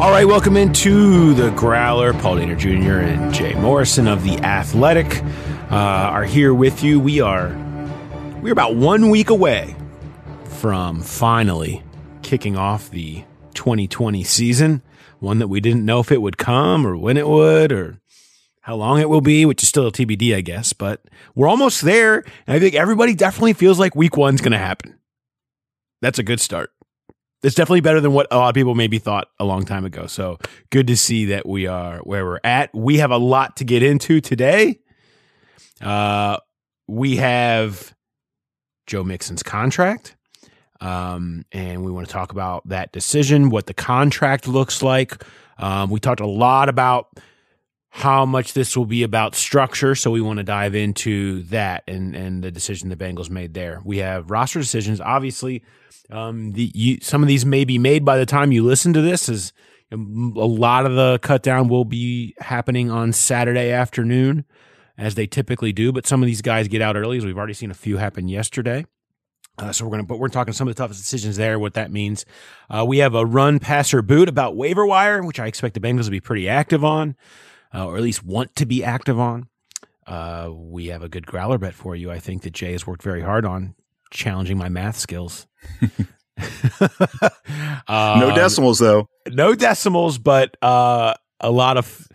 All right, welcome into the Growler. Paul Dehner Jr. and Jay Morrison of the Athletic uh, are here with you. We are we're about one week away from finally kicking off the 2020 season. One that we didn't know if it would come or when it would or how long it will be, which is still a TBD, I guess. But we're almost there, and I think everybody definitely feels like Week One's going to happen. That's a good start it's definitely better than what a lot of people maybe thought a long time ago. So good to see that we are where we're at. We have a lot to get into today. Uh, we have Joe Mixon's contract. Um, and we want to talk about that decision, what the contract looks like. Um, we talked a lot about how much this will be about structure. So we want to dive into that and, and the decision the Bengals made there. We have roster decisions. Obviously, um, the, you, some of these may be made by the time you listen to this. Is a lot of the cut down will be happening on Saturday afternoon, as they typically do. But some of these guys get out early, as we've already seen a few happen yesterday. Uh, so we're gonna, but we're talking some of the toughest decisions there. What that means. Uh, we have a run passer boot about waiver wire, which I expect the Bengals to be pretty active on, uh, or at least want to be active on. Uh, we have a good growler bet for you. I think that Jay has worked very hard on challenging my math skills. um, no decimals though. No decimals, but uh, a lot of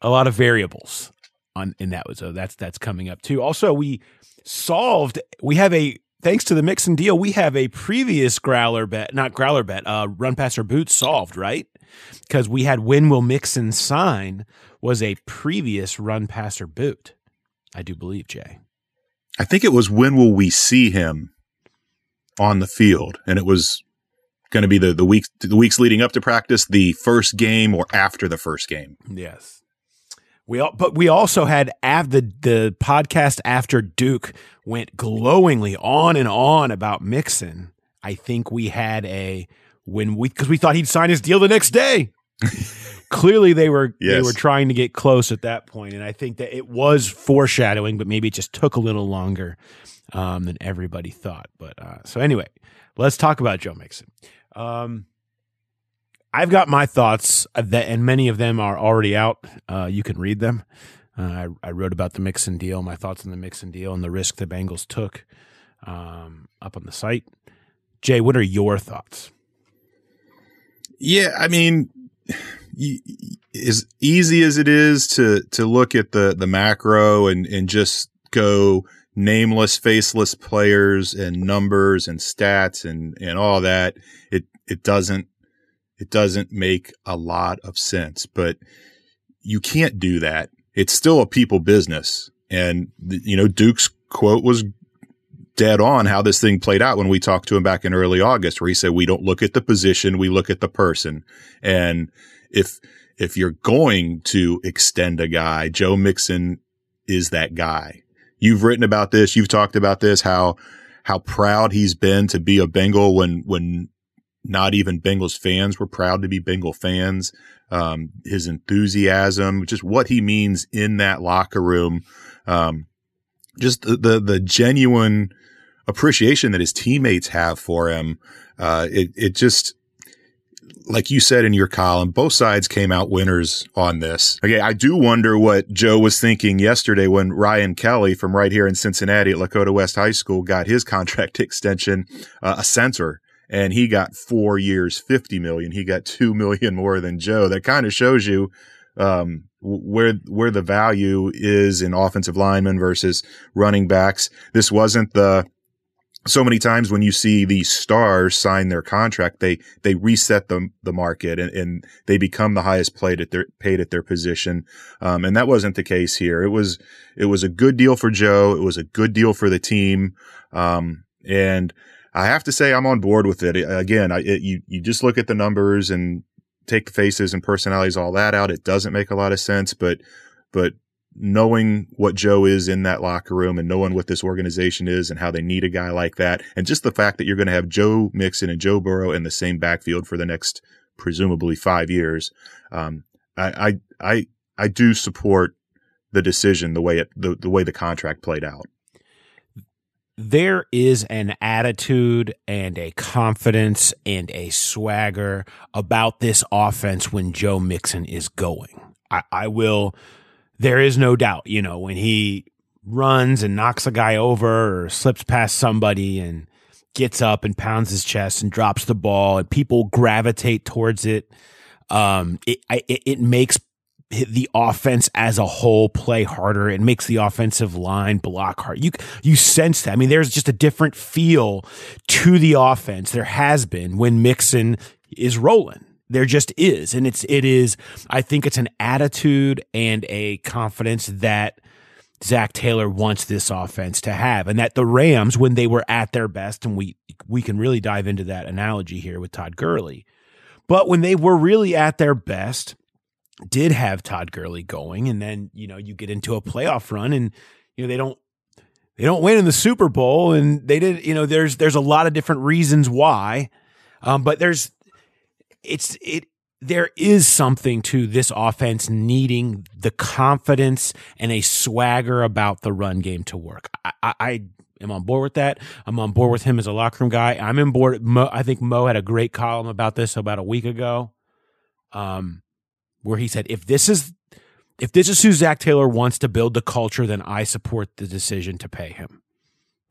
a lot of variables on in that. So that's that's coming up too. Also, we solved. We have a thanks to the Mixon deal. We have a previous growler bet, not growler bet, uh, run passer boot solved right because we had when will Mixon sign was a previous run passer boot. I do believe Jay. I think it was when will we see him on the field, and it was going to be the the weeks the weeks leading up to practice, the first game, or after the first game. Yes. We all, but we also had av- the the podcast after Duke went glowingly on and on about Mixon. I think we had a when we because we thought he'd sign his deal the next day. Clearly, they were yes. they were trying to get close at that point, and I think that it was foreshadowing, but maybe it just took a little longer um, than everybody thought. But uh, so anyway, let's talk about Joe Mixon. Um, I've got my thoughts that, and many of them are already out. Uh, you can read them. Uh, I, I, wrote about the Mixon deal, my thoughts on the Mixon deal, and the risk the Bengals took um, up on the site. Jay, what are your thoughts? Yeah, I mean, as easy as it is to to look at the the macro and and just go nameless, faceless players and numbers and stats and, and all that, it, it doesn't, it doesn't make a lot of sense, but you can't do that. It's still a people business. And, you know, Duke's quote was dead on how this thing played out when we talked to him back in early August, where he said, we don't look at the position, we look at the person. And if, if you're going to extend a guy, Joe Mixon is that guy you've written about this. You've talked about this, how, how proud he's been to be a Bengal when, when not even Bengals fans were proud to be Bengal fans. Um, his enthusiasm, just what he means in that locker room. Um, just the, the, the, genuine appreciation that his teammates have for him. Uh, it, it just, like you said in your column, both sides came out winners on this. Okay. I do wonder what Joe was thinking yesterday when Ryan Kelly from right here in Cincinnati at Lakota West High School got his contract extension, uh, a center and he got four years, 50 million. He got 2 million more than Joe. That kind of shows you, um, where, where the value is in offensive linemen versus running backs. This wasn't the, so many times when you see these stars sign their contract, they, they reset the, the market and, and they become the highest paid at their, paid at their position. Um, and that wasn't the case here. It was, it was a good deal for Joe. It was a good deal for the team. Um, and I have to say I'm on board with it. Again, I, it, you, you just look at the numbers and take the faces and personalities, all that out. It doesn't make a lot of sense, but, but knowing what Joe is in that locker room and knowing what this organization is and how they need a guy like that. And just the fact that you're going to have Joe Mixon and Joe Burrow in the same backfield for the next presumably five years. Um, I, I, I, I do support the decision, the way it, the, the way the contract played out. there is an attitude and a confidence and a swagger about this offense when Joe Mixon is going. I, I will, there is no doubt, you know, when he runs and knocks a guy over or slips past somebody and gets up and pounds his chest and drops the ball and people gravitate towards it. Um, it, it, it makes the offense as a whole play harder. It makes the offensive line block hard. You you sense that. I mean, there's just a different feel to the offense. There has been when Mixon is rolling. There just is, and it's it is. I think it's an attitude and a confidence that Zac Taylor wants this offense to have, and that the Rams, when they were at their best, and we we can really dive into that analogy here with Todd Gurley, but when they were really at their best did have Todd Gurley going, and then you know you get into a playoff run, and you know they don't they don't win in the Super Bowl, and they did. You know, there's there's a lot of different reasons why, um, but there's it's it there is something to this offense needing the confidence and a swagger about the run game to work. I, I, I am on board with that. I'm on board with him as a locker room guy. I'm in board. Mo, I think Mo had a great column about this about a week ago. Um, where he said, if this is if this is who Zac Taylor wants to build the culture, then I support the decision to pay him.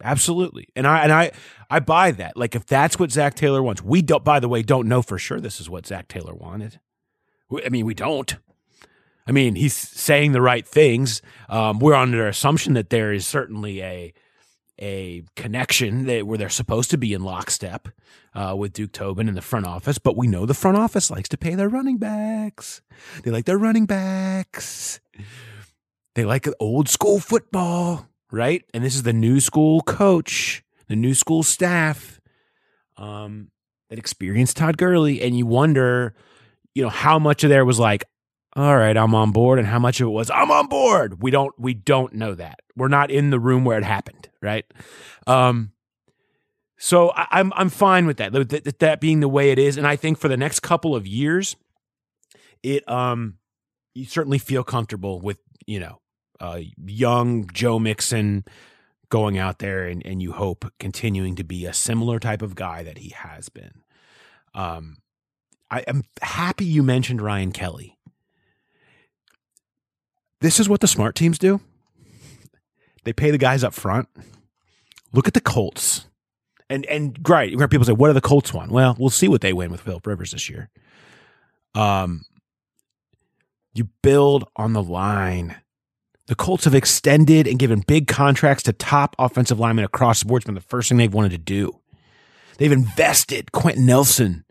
Absolutely. And I and I I buy that. Like if that's what Zac Taylor wants. We don't by the way don't know for sure this is what Zac Taylor wanted. I mean, we don't. I mean, he's saying the right things. Um, we're under assumption that there is certainly a a connection that, where they're supposed to be in lockstep uh, with Duke Tobin in the front office, but we know the front office likes to pay their running backs. They like their running backs. They like old school football, right? And this is the new school coach, the new school staff um, that experienced Todd Gurley, and you wonder, you know, how much of there was like, all right, I'm on board, and how much of it was I'm on board. We don't we don't know that. We're not in the room where it happened, right? Um, so I, am I'm, I'm fine with that, that. That being the way it is, and I think for the next couple of years, it um, you certainly feel comfortable with you know, uh, young Joe Mixon going out there, and and you hope continuing to be a similar type of guy that he has been. Um, I am happy you mentioned Ryan Kelly this is what the smart teams do. They pay the guys up front. Look at the Colts. And and great, where people say, what do the Colts want? Well, we'll see what they win with Philip Rivers this year. Um, you build on the line. The Colts have extended and given big contracts to top offensive linemen across the board. It's been the first thing they've wanted to do. They've invested Quenton Nelson,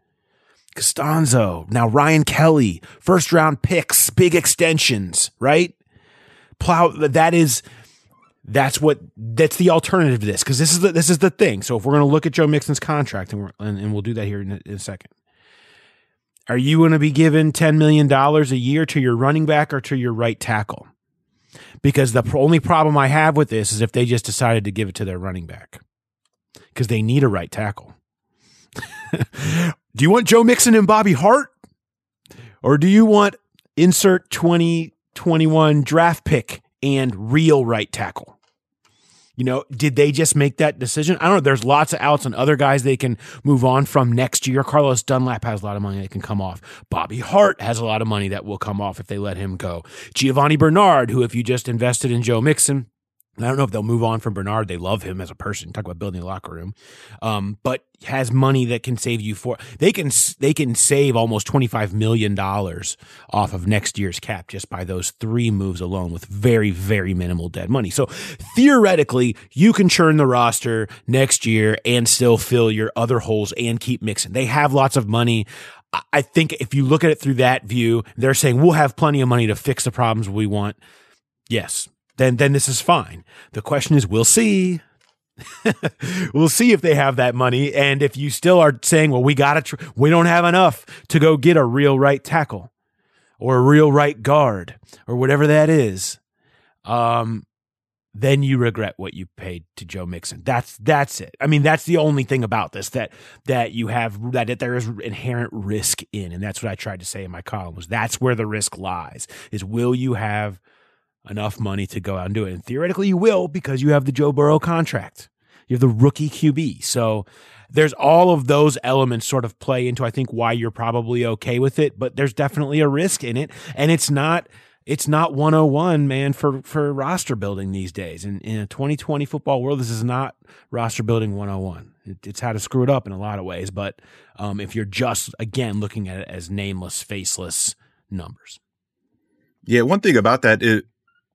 Castonzo, now Ryan Kelly, first round picks, big extensions, right? Plow that is that's what that's the alternative to this because this is the, this is the thing. So if we're going to look at Joe Mixon's contract and, and, and we'll do that here in a, in a second. Are you going to be given $10 million a year to your running back or to your right tackle? Because the only problem I have with this is if they just decided to give it to their running back because they need a right tackle. do you want Joe Mixon and Bobby Hart? Or do you want insert 2021 draft pick and real right tackle? You know, did they just make that decision? I don't know. There's lots of outs and other guys they can move on from next year. Carlos Dunlap has a lot of money that can come off. Bobby Hart has a lot of money that will come off if they let him go. Giovani Bernard, who, if you just invested in Joe Mixon, I don't know if they'll move on from Bernard. They love him as a person. Talk about building a locker room, um, but has money that can save you for. They can they can save almost twenty five million dollars off of next year's cap just by those three moves alone, with very very minimal dead money. So theoretically, you can churn the roster next year and still fill your other holes and keep Mixon. They have lots of money. I think if you look at it through that view, they're saying we'll have plenty of money to fix the problems we want. Yes, then then this is fine. The question is, we'll see. we'll see if they have that money, and if you still are saying, "Well, we got to, tr- we don't have enough to go get a real right tackle, or a real right guard, or whatever that is," um, then you regret what you paid to Joe Mixon. That's that's it. I mean, that's the only thing about this that that you have that there is inherent risk in, and that's what I tried to say in my column was that's where the risk lies. Is will you have enough money to go out and do it. And theoretically, you will because you have the Joe Burrow contract. You have the rookie QB. So there's all of those elements sort of play into I think why you're probably okay with it, but there's definitely a risk in it and it's not it's not 101 man for for roster building these days. In in a 2020 football world this is not roster building 101. It, it's how to screw it up in a lot of ways, but um, if you're just again looking at it as nameless, faceless numbers. Yeah, one thing about that it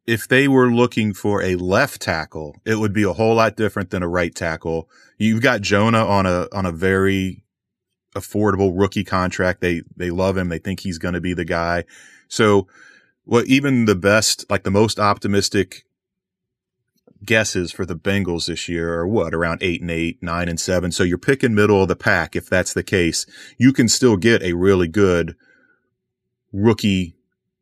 if they were looking for a left tackle, it would be a whole lot different than a right tackle. You've got Jonah on a on a very affordable rookie contract. They they love him. They think he's going to be the guy. So, well, even the best, like the most optimistic guesses for the Bengals this year are what around eight and eight, nine and seven. So you're picking middle of the pack. If that's the case, you can still get a really good rookie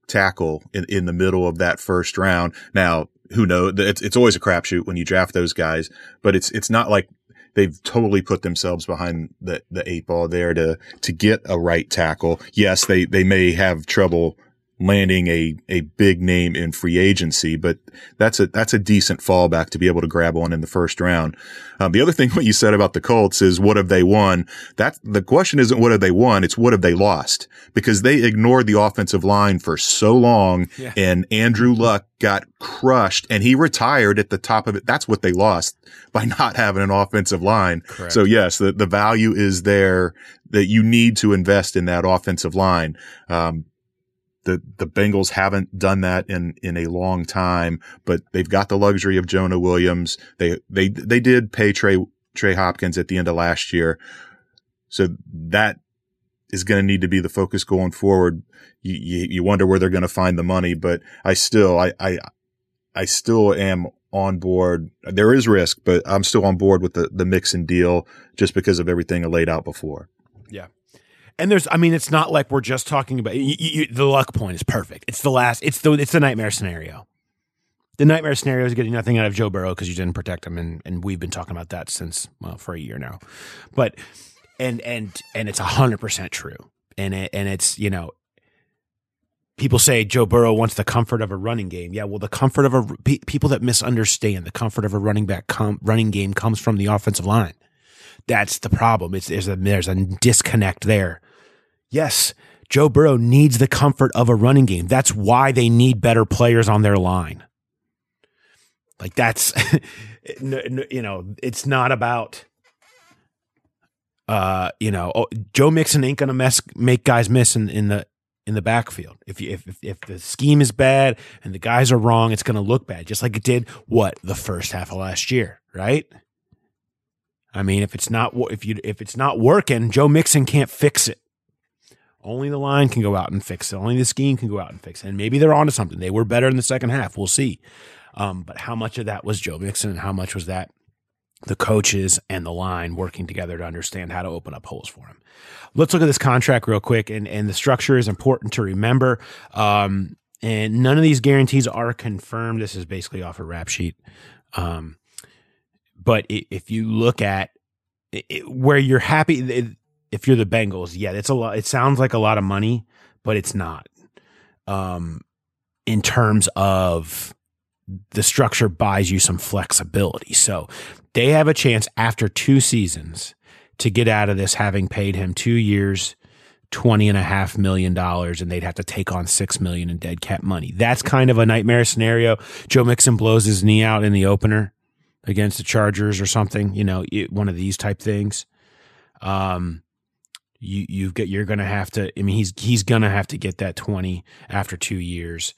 tackle in, in the middle of that first round. Now, who knows? It's, it's always a crapshoot when you draft those guys, but it's, it's not like they've totally put themselves behind the, the eight ball there to, to get a right tackle. Yes, they, they may have trouble landing a, a big name in free agency, but that's a, that's a decent fallback to be able to grab one in the first round. Um, the other thing, what you said about the Colts is what have they won? That the question isn't what have they won? It's what have they lost because they ignored the offensive line for so long yeah. and Andrew Luck got crushed and he retired at the top of it. That's what they lost by not having an offensive line. Correct. So yes, the, the value is there that you need to invest in that offensive line. Um, the the Bengals haven't done that in in a long time, but they've got the luxury of Jonah Williams. They they they did pay Trey Trey Hopkins at the end of last year, so that is going to need to be the focus going forward. You, you, you wonder where they're going to find the money, but I still I I I still am on board. There is risk, but I'm still on board with the the Mixon deal just because of everything I laid out before. Yeah. And there's, I mean, it's not like we're just talking about you, you, the luck point is perfect. It's the last, it's the, it's the nightmare scenario. The nightmare scenario is getting nothing out of Joe Burrow because you didn't protect him, and and we've been talking about that since well for a year now, but and and and it's hundred percent true, and it, and it's you know people say Joe Burrow wants the comfort of a running game. Yeah, well, the comfort of a people that misunderstand the comfort of a running back com, running game comes from the offensive line. That's the problem. It's there's a there's a disconnect there Yes, Joe Burrow needs the comfort of a running game. That's why they need better players on their line. Like that's, you know, it's not about, uh, you know, oh, Joe Mixon ain't gonna mess make guys miss in, in the in the backfield. If you if if the scheme is bad and the guys are wrong, it's gonna look bad, just like it did what the first half of last year, right? I mean, if it's not if you if it's not working, Joe Mixon can't fix it. Only the line can go out and fix it. Only the scheme can go out and fix it. And maybe they're onto something. They were better in the second half. We'll see. Um, but how much of that was Joe Mixon and how much was that the coaches and the line working together to understand how to open up holes for him? Let's look at this contract real quick. And, and the structure is important to remember. Um, and none of these guarantees are confirmed. This is basically off a rap sheet. Um, but if you look at it, where you're happy, if you're the Bengals, yeah, it's a lot. It sounds like a lot of money, but it's not. Um, in terms of the structure buys you some flexibility. So they have a chance after two seasons to get out of this, having paid him two years, twenty and a half million dollars, and they'd have to take on six million in dead cap money. That's kind of a nightmare scenario. Joe Mixon blows his knee out in the opener against the Chargers or something, you know, one of these type things. Um, you you've got you're gonna have to. I mean, he's he's gonna have to get that twenty after two years.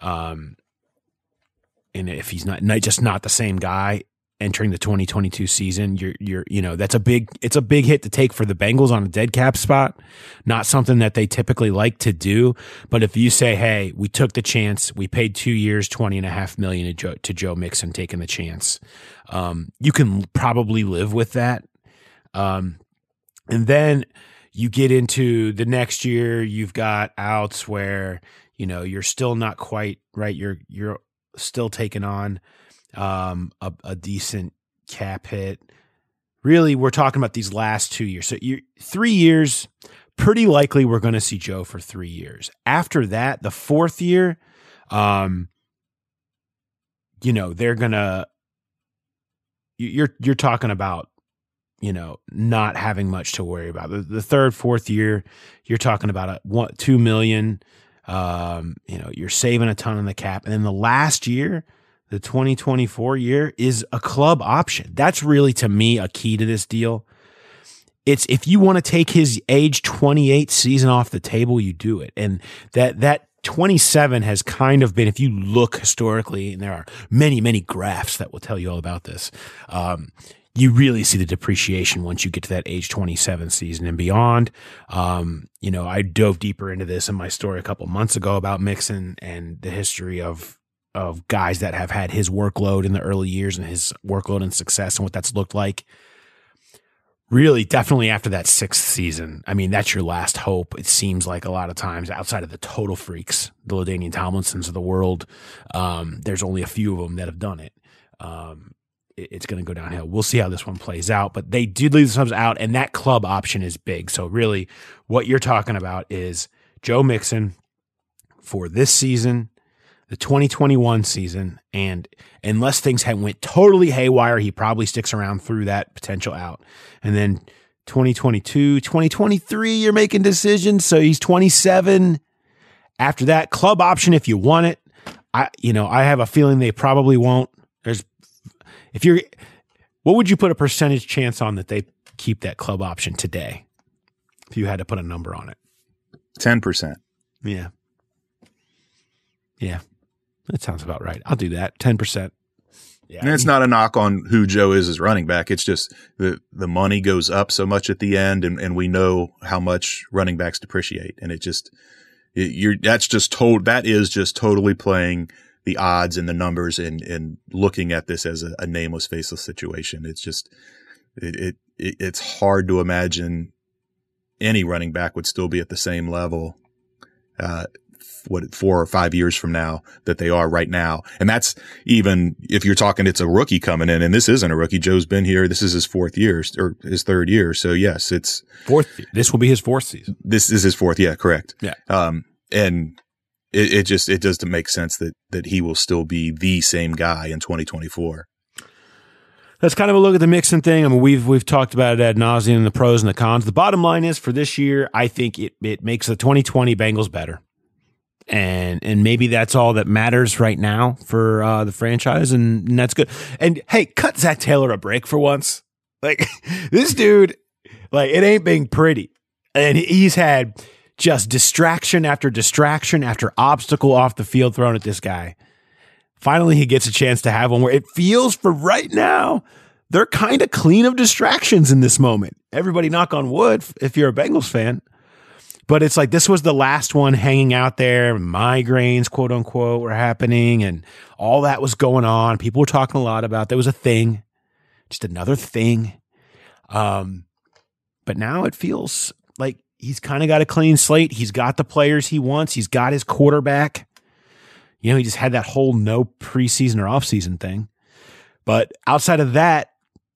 Um, and if he's not, not just not the same guy entering the 2022 season, you're you're you know that's a big it's a big hit to take for the Bengals on a dead cap spot. Not something that they typically like to do. But if you say, hey, we took the chance, we paid two years, twenty and a half million to Joe, to Joe Mixon, taking the chance, um, you can probably live with that. Um, and then you get into the next year, you've got outs where you know you're still not quite right. You're you're still taking on um, a, a decent cap hit. Really, we're talking about these last two years. So you three years, pretty likely we're going to see Joe for three years. After that, the fourth year, um, you know, they're gonna you're you're talking about you know not having much to worry about. The, the third, fourth year, you're talking about a one, two million. Um, you know, you're saving a ton on the cap, and then the last year, the 2024 year, is a club option. That's really to me a key to this deal. It's if you want to take his age 28 season off the table, you do it, and that that 27 has kind of been, if you look historically, and there are many, many graphs that will tell you all about this, um, you really see the depreciation once you get to that age 27 season and beyond. Um, you know, I dove deeper into this in my story a couple months ago about Mixon and the history of of guys that have had his workload in the early years and his workload and success and what that's looked like really definitely after that sixth season. I mean, that's your last hope. It seems like a lot of times outside of the total freaks, the LaDainian Tomlinsons of the world, um, there's only a few of them that have done it. Um, it's going to go downhill. We'll see how this one plays out, but they did leave the themselves out, and that club option is big. So really, what you're talking about is Joe Mixon for this season the 2021 season, and unless things went totally haywire, he probably sticks around through that potential out. And then 2022, 2023, you're making decisions. So he's 27. After that, club option if you want it. I, you know, I have a feeling they probably won't. There's, if you're, what would you put a percentage chance on that they keep that club option today? If you had to put a number on it, 10%. Yeah. Yeah. That sounds about right. I'll do that. 10%. Yeah. And it's not a knock on who Joe is as running back. It's just the, the money goes up so much at the end and, and we know how much running backs depreciate. And it just, it, you're, that's just told, that is just totally playing the odds and the numbers and, and looking at this as a, a nameless, faceless situation. It's just, it, it, it, it's hard to imagine any running back would still be at the same level, uh, what four or five years from now that they are right now. And that's even if you're talking, it's a rookie coming in and this isn't a rookie. Joe's been here. This is his fourth year or his third year. So yes, it's fourth. This will be his fourth season. This is his fourth. Yeah, correct. Yeah. Um, and it, it just, it doesn't make sense that, that he will still be the same guy in 2024 that's kind of a look at the Mixon thing. I mean, we've we've talked about it ad nauseum, the pros and the cons. The bottom line is for this year, I think it it makes the 2020 Bengals better and and maybe that's all that matters right now for uh, the franchise, and, and, that's good. And hey, cut Zac Taylor a break for once. Like this dude, like it ain't being pretty, and he's had just distraction after distraction after obstacle off the field thrown at this guy. Finally, he gets a chance to have one where it feels for right now they're kind of clean of distractions in this moment. Everybody knock on wood if you're a Bengals fan. But it's like this was the last one hanging out there. Migraines, quote unquote, were happening, and all that was going on. People were talking a lot about. There was a thing, just another thing. Um, but now it feels he's kind of got a clean slate. He's got the players he wants. He's got his quarterback. You know, he just had that whole no preseason or offseason thing. But outside of that,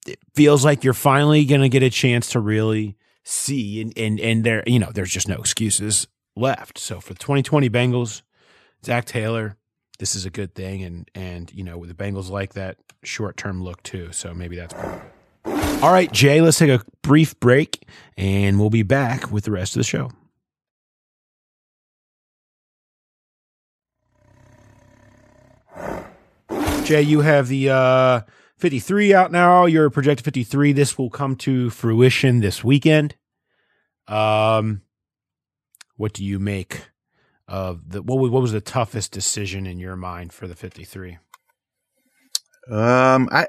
it feels like you're finally going to get a chance to really see and and and there you know there's just no excuses left. So for the 2020 Bengals, Zac Taylor, this is a good thing, and and you know the Bengals like that short term look too. So maybe that's. All right, Jay, let's take a brief break, and we'll be back with the rest of the show. Jay, you have the uh, 53 out now. You're projected 53. This will come to fruition this weekend. Um, what do you make of the what? What was the toughest decision in your mind for the 53? Um, I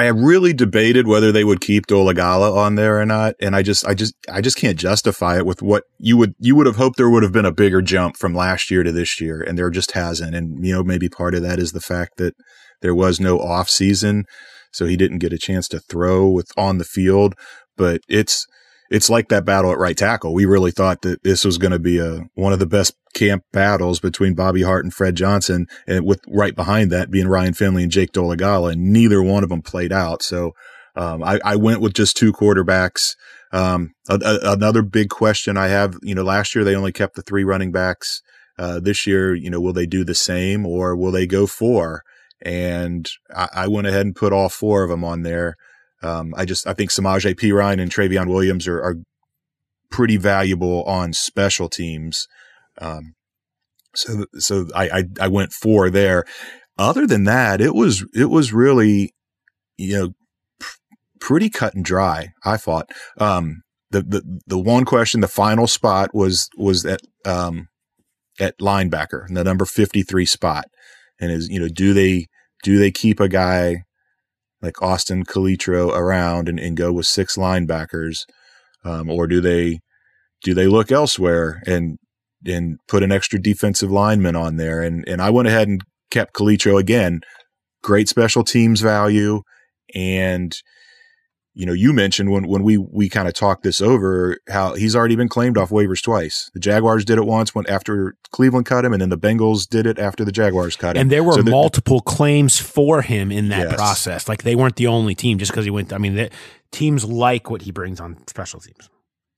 I really debated whether they would keep Dolegala on there or not, and I just I just I just can't justify it with what you would you would have hoped there would have been a bigger jump from last year to this year, and there just hasn't. And you know maybe part of that is the fact that there was no off season, so he didn't get a chance to throw with on the field. But it's it's like that battle at right tackle. We really thought that this was going to be a one of the best camp battles between Bobby Hart and Fred Johnson, and with right behind that being Ryan Finley and Jake Dolegala, and neither one of them played out. So um, I, I, went with just two quarterbacks. Um, a, a, another big question I have, you know, last year they only kept the three running backs. Uh, this year, you know, will they do the same or will they go four? and I, I, went ahead and put all four of them on there. Um, I just I think Samaje Perine and Trayveon Williams are, are pretty valuable on special teams. Um, so so I, I I went four there. Other than that, it was it was really you know pretty cut and dry. I thought. Um, the, the, the one question, the final spot was, was at, um, at linebacker, the number 53 spot. And is, you know, do they, do they keep a guy like Austin Calitro around and, and go with six linebackers? Um, or do they, do they look elsewhere and, and put an extra defensive lineman on there? And, and I went ahead and kept Calitro again. Great special teams value. And, you know, you mentioned when, when we, we kind of talked this over how he's already been claimed off waivers twice. The Jaguars did it once when after Cleveland cut him and then the Bengals did it after the Jaguars cut him. And there were so the, multiple claims for him in that yes. process. Like they weren't the only team just because he went, I mean, the, teams like what he brings on special teams.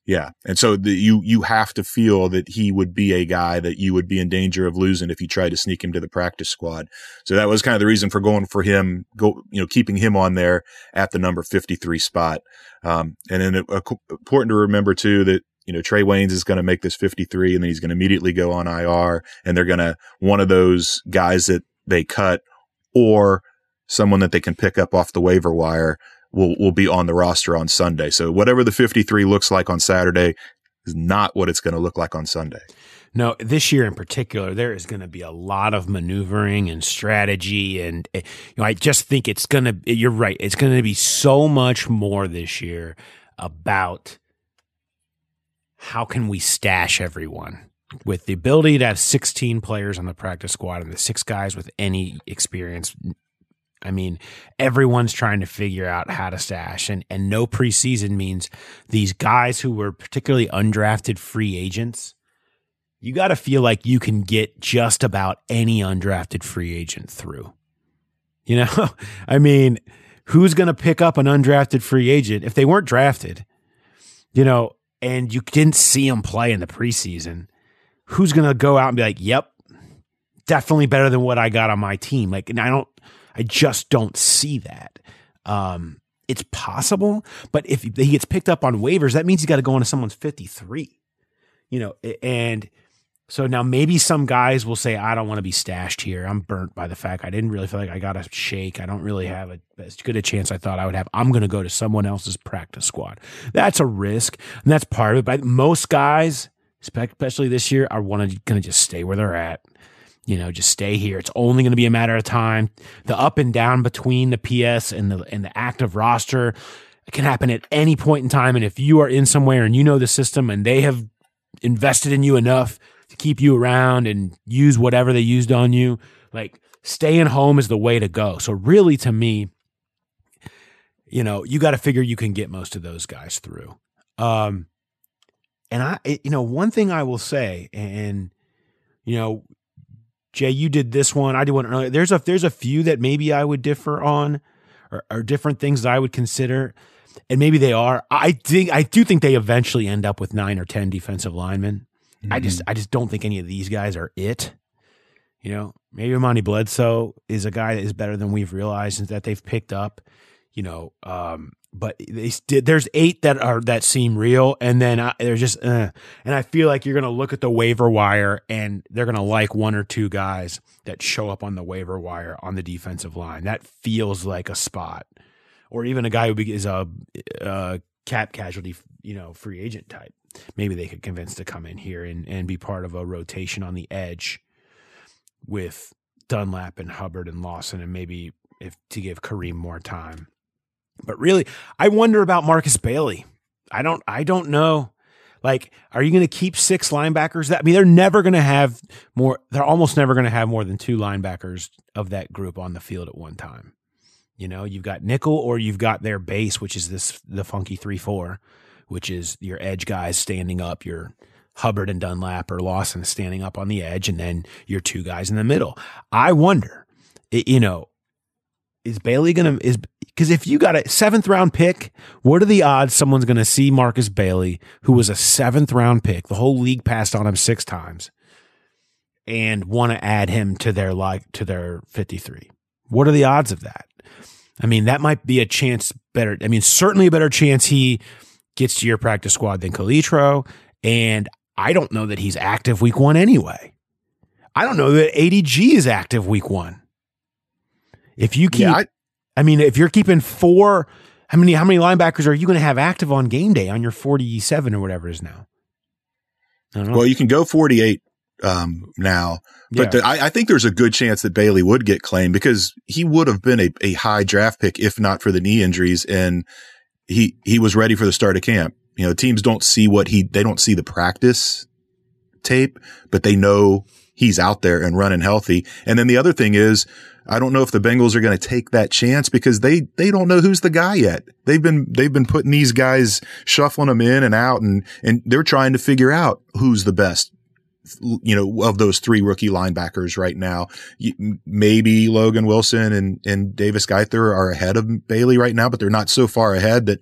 Yeah. And so the, you, you have to feel that he would be a guy that you would be in danger of losing if you tried to sneak him to the practice squad. So that was kind of the reason for going for him, go, you know, keeping him on there at the number 53 spot. Um, and then it, uh, important to remember too that, you know, Trae Waynes is going to make this 53 and then he's going to immediately go on IR and they're going to, one of those guys that they cut or someone that they can pick up off the waiver wire will will be on the roster on Sunday. So whatever the 53 looks like on Saturday is not what it's going to look like on Sunday. No, this year in particular, there is going to be a lot of maneuvering and strategy, and eh, you know, I just think it's going to. You're right. It's going to be so much more this year about how can we stash everyone with the ability to have 16 players on the practice squad and the six guys with any experience I mean, everyone's trying to figure out how to stash, and and no preseason means these guys who were particularly undrafted free agents. You got to feel like you can get just about any undrafted free agent through. You know, I mean, who's going to pick up an undrafted free agent if they weren't drafted? You know, and you didn't see them play in the preseason. Who's going to go out and be like, "Yep, definitely better than what I got on my team"? Like, and I don't I just don't see that. Um, it's possible, but if he gets picked up on waivers, that means he's got to go into someone's 53. You know, and so now maybe some guys will say, I don't want to be stashed here. I'm burnt by the fact I didn't really feel like I got a shake. I don't really have a, as good a chance I thought I would have. I'm going to go to someone else's practice squad. That's a risk, and that's part of it. But most guys, especially this year, are going to just stay where they're at you know, just stay here. It's only going to be a matter of time. The up and down between the PS and the and the active roster can happen at any point in time. And if you are in somewhere and you know the system and they have invested in you enough to keep you around and use whatever they used on you, like staying home is the way to go. So really, to me, you know, you got to figure you can get most of those guys through. Um, and I, you know, one thing I will say, and you know, Jay, you did this one. I did one earlier. There's a there's a few that maybe I would differ on, or, or different things that I would consider, and maybe they are. I think I do think they eventually end up with nine or ten defensive linemen. Mm-hmm. I just mm-hmm. I just don't think any of these guys are it. You know, maybe Amani Bledsoe is a guy that is better than we've realized and that they've picked up. You know, um, but they did. There's eight that are that seem real, and then I, they're just. Uh, and I feel like you're gonna look at the waiver wire, and they're gonna like one or two guys that show up on the waiver wire on the defensive line. That feels like a spot, or even a guy who is a, a cap casualty, you know, free agent type. Maybe they could convince to come in here and and be part of a rotation on the edge with Dunlap and Hubbard and Lawson, and maybe if to give Kareem more time. But really, I wonder about Markus Bailey. I don't I don't know. Like, are you going to keep six linebackers? That I mean, they're never going to have more. They're almost never going to have more than two linebackers of that group on the field at one time. You know, you've got nickel or you've got their base, which is this the funky three four, which is your edge guys standing up, your Hubbard and Dunlap or Lawson standing up on the edge, and then your two guys in the middle. I wonder, you know, is Bailey gonna is because if you got a seventh round pick, what are the odds someone's gonna see Markus Bailey, who was a seventh round pick, the whole league passed on him six times, and want to add him to their like to their fifty three? What are the odds of that? I mean, that might be a chance better. I mean, certainly a better chance he gets to your practice squad than Calitro. And I don't know that he's active week one anyway. I don't know that ADG is active week one. If you keep, yeah, I, I mean, if you're keeping four, how many how many linebackers are you going to have active on game day on your 47 or whatever it is now? Well, you can go 48 um, now, but yeah. the, I, I, think there's a good chance that Bailey would get claimed because he would have been a, a high draft pick if not for the knee injuries, and he he was ready for the start of camp. You know, teams don't see what he they don't see the practice tape, but they know he's out there and running healthy. And then the other thing is I don't know if the Bengals are going to take that chance because they, they don't know who's the guy yet. They've been, they've been putting these guys, shuffling them in and out and, and they're trying to figure out who's the best, you know, of those three rookie linebackers right now. Maybe Logan Wilson and, and Davis Gaither are ahead of Bailey right now, but they're not so far ahead that